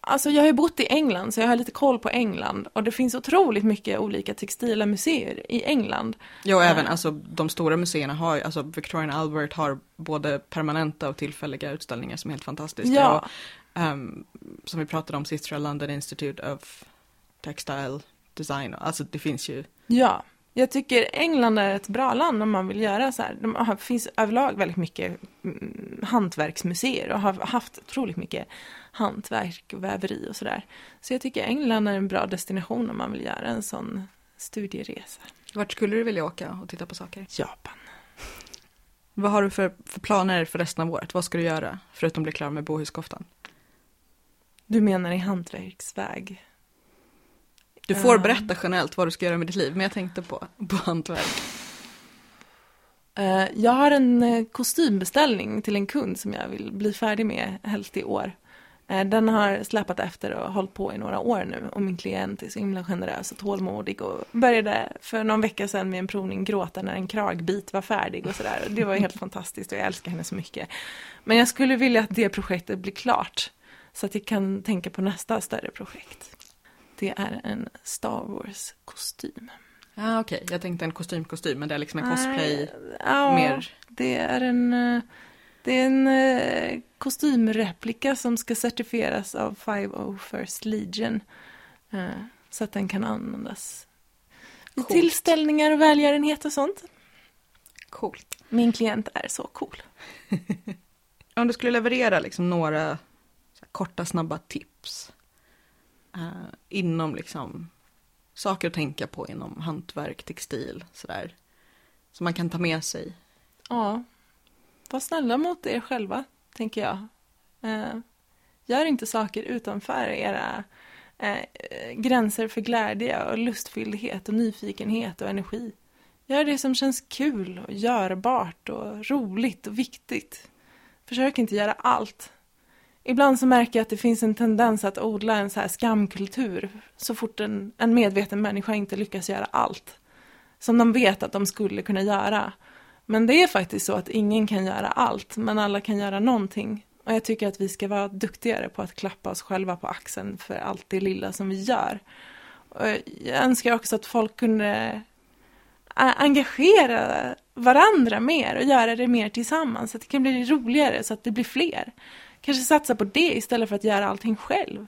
alltså jag har ju bott i England så jag har lite koll på England och det finns otroligt mycket olika textila museer i England. Ja, och även alltså de stora museerna har, alltså Victorian Albert har både permanenta och tillfälliga utställningar som är helt fantastiska. Ja. Och, um, som vi pratade om sist tror jag, London Institute of Textile Design, alltså det finns ju. Ja, jag tycker England är ett bra land om man vill göra så här. Det finns överlag väldigt mycket mm, hantverksmuseer och har haft otroligt mycket hantverk och väveri och sådär. Så jag tycker England är en bra destination om man vill göra en sån studieresa. Vart skulle du vilja åka och titta på saker? Japan. Vad har du för, för planer för resten av året? Vad ska du göra förutom bli klar med bohuskoftan? Du menar i hantverksväg? Du får berätta generellt vad du ska göra med ditt liv, men jag tänkte på, på hantverk. Uh, jag har en uh, kostymbeställning till en kund som jag vill bli färdig med helst i år. Uh, den har släpat efter och hållit på i några år nu och min klient är så himla generös och tålmodig och började för någon vecka sedan med en provning gråta när en kragbit var färdig och sådär. Det var helt [LAUGHS] fantastiskt och jag älskar henne så mycket. Men jag skulle vilja att det projektet blir klart så att jag kan tänka på nästa större projekt. Det är en Star Wars-kostym. Ja, ah, okej. Okay. Jag tänkte en kostymkostym, men det är liksom en cosplay ja, mer. Det är en, eh, det är en uh, kostymreplika som ska certifieras av 501st Legion. Uh, så att den kan användas Coolt. i tillställningar och välgörenhet och sånt. Coolt. Min klient är så cool. [LAUGHS] Om du skulle leverera liksom några korta, snabba tips eh, inom liksom saker att tänka på inom hantverk, textil, sådär. Som man kan ta med sig. Ja, var snälla mot er själva, tänker jag. Eh, gör inte saker utanför era eh, gränser för glädje och lustfylldhet och nyfikenhet och energi. Gör det som känns kul och görbart och roligt och viktigt. Försök inte göra allt. Ibland så märker jag att det finns en tendens att odla en så här skamkultur så fort en, en medveten människa inte lyckas göra allt som de vet att de skulle kunna göra. Men det är faktiskt så att ingen kan göra allt, men alla kan göra någonting. Och jag tycker att vi ska vara duktigare på att klappa oss själva på axeln för allt det lilla som vi gör. Och jag önskar också att folk kunde engagera varandra mer och göra det mer tillsammans, så att det kan bli roligare, så att det blir fler. Kanske satsa på det istället för att göra allting själv.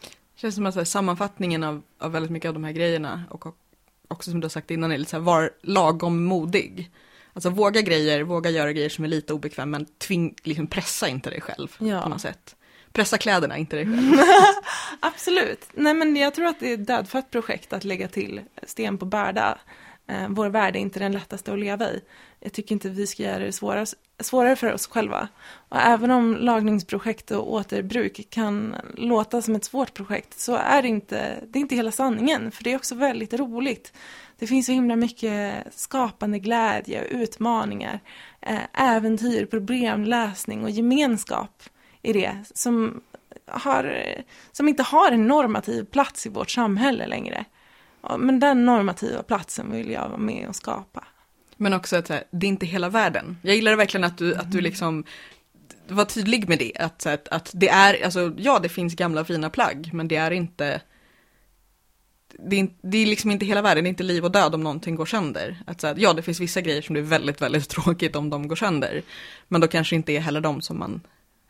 Det känns som att här, sammanfattningen av, av väldigt mycket av de här grejerna och också som du har sagt innan är lite så här, var lagom modig. Alltså våga grejer, våga göra grejer som är lite obekväm men tving, liksom pressa inte dig själv ja. på något sätt. Pressa kläderna, inte dig själv. [LAUGHS] Absolut. Nej men jag tror att det är ett dödfött projekt att lägga till sten på börda. Eh, vår värld är inte den lättaste att leva i. Jag tycker inte vi ska göra det svårare, svårare för oss själva. Och även om lagningsprojekt och återbruk kan låta som ett svårt projekt så är det inte, det är inte hela sanningen, för det är också väldigt roligt. Det finns så himla mycket skapande glädje och utmaningar, eh, äventyr, problemlösning och gemenskap i det som, har, som inte har en normativ plats i vårt samhälle längre. Men den normativa platsen vill jag vara med och skapa. Men också att det är inte hela världen. Jag gillar verkligen att du, att du mm. liksom var tydlig med det. Att, att, att det är, alltså ja det finns gamla fina plagg, men det är inte det är, det är liksom inte hela världen, det är inte liv och död om någonting går sönder. Att så ja, det finns vissa grejer som det är väldigt, väldigt [LAUGHS] tråkigt om de går sönder. Men då kanske inte är heller de som man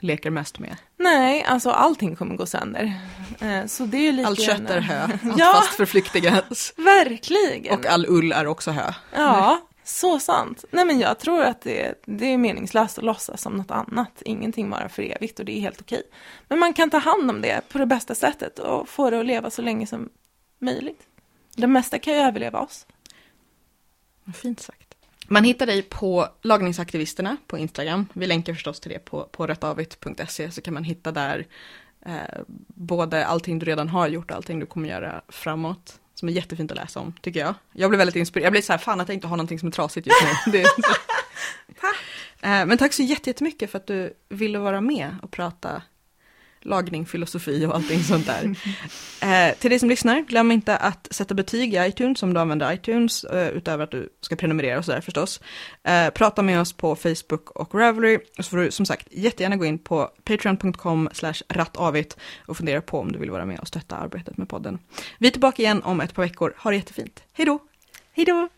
leker mest med. Nej, alltså allting kommer gå sönder. Eh, så det är lika Allt kött är hö, [LAUGHS] allt ja, fast förflyktigas. Verkligen. Och all ull är också hö. Ja, så sant. Nej men jag tror att det, det är meningslöst att låtsas som något annat. Ingenting varar för evigt och det är helt okej. Men man kan ta hand om det på det bästa sättet och få det att leva så länge som möjligt. Det mesta kan ju överleva oss. Fint sagt. Man hittar dig på lagningsaktivisterna på Instagram. Vi länkar förstås till det på, på rättavit.se så kan man hitta där eh, både allting du redan har gjort och allting du kommer göra framåt. Som är jättefint att läsa om, tycker jag. Jag blir väldigt inspirerad. Jag blir så här, fan att jag inte har någonting som är trasigt just nu. [LAUGHS] det, tack! Eh, men tack så jättemycket för att du ville vara med och prata lagning, filosofi och allting sånt där. [LAUGHS] Eh, till dig som lyssnar, glöm inte att sätta betyg i iTunes om du använder iTunes, eh, utöver att du ska prenumerera och sådär förstås. Eh, prata med oss på Facebook och Ravelry, och så får du som sagt jättegärna gå in på patreon.com rattavit och fundera på om du vill vara med och stötta arbetet med podden. Vi är tillbaka igen om ett par veckor, ha det jättefint, hej då! Hej då!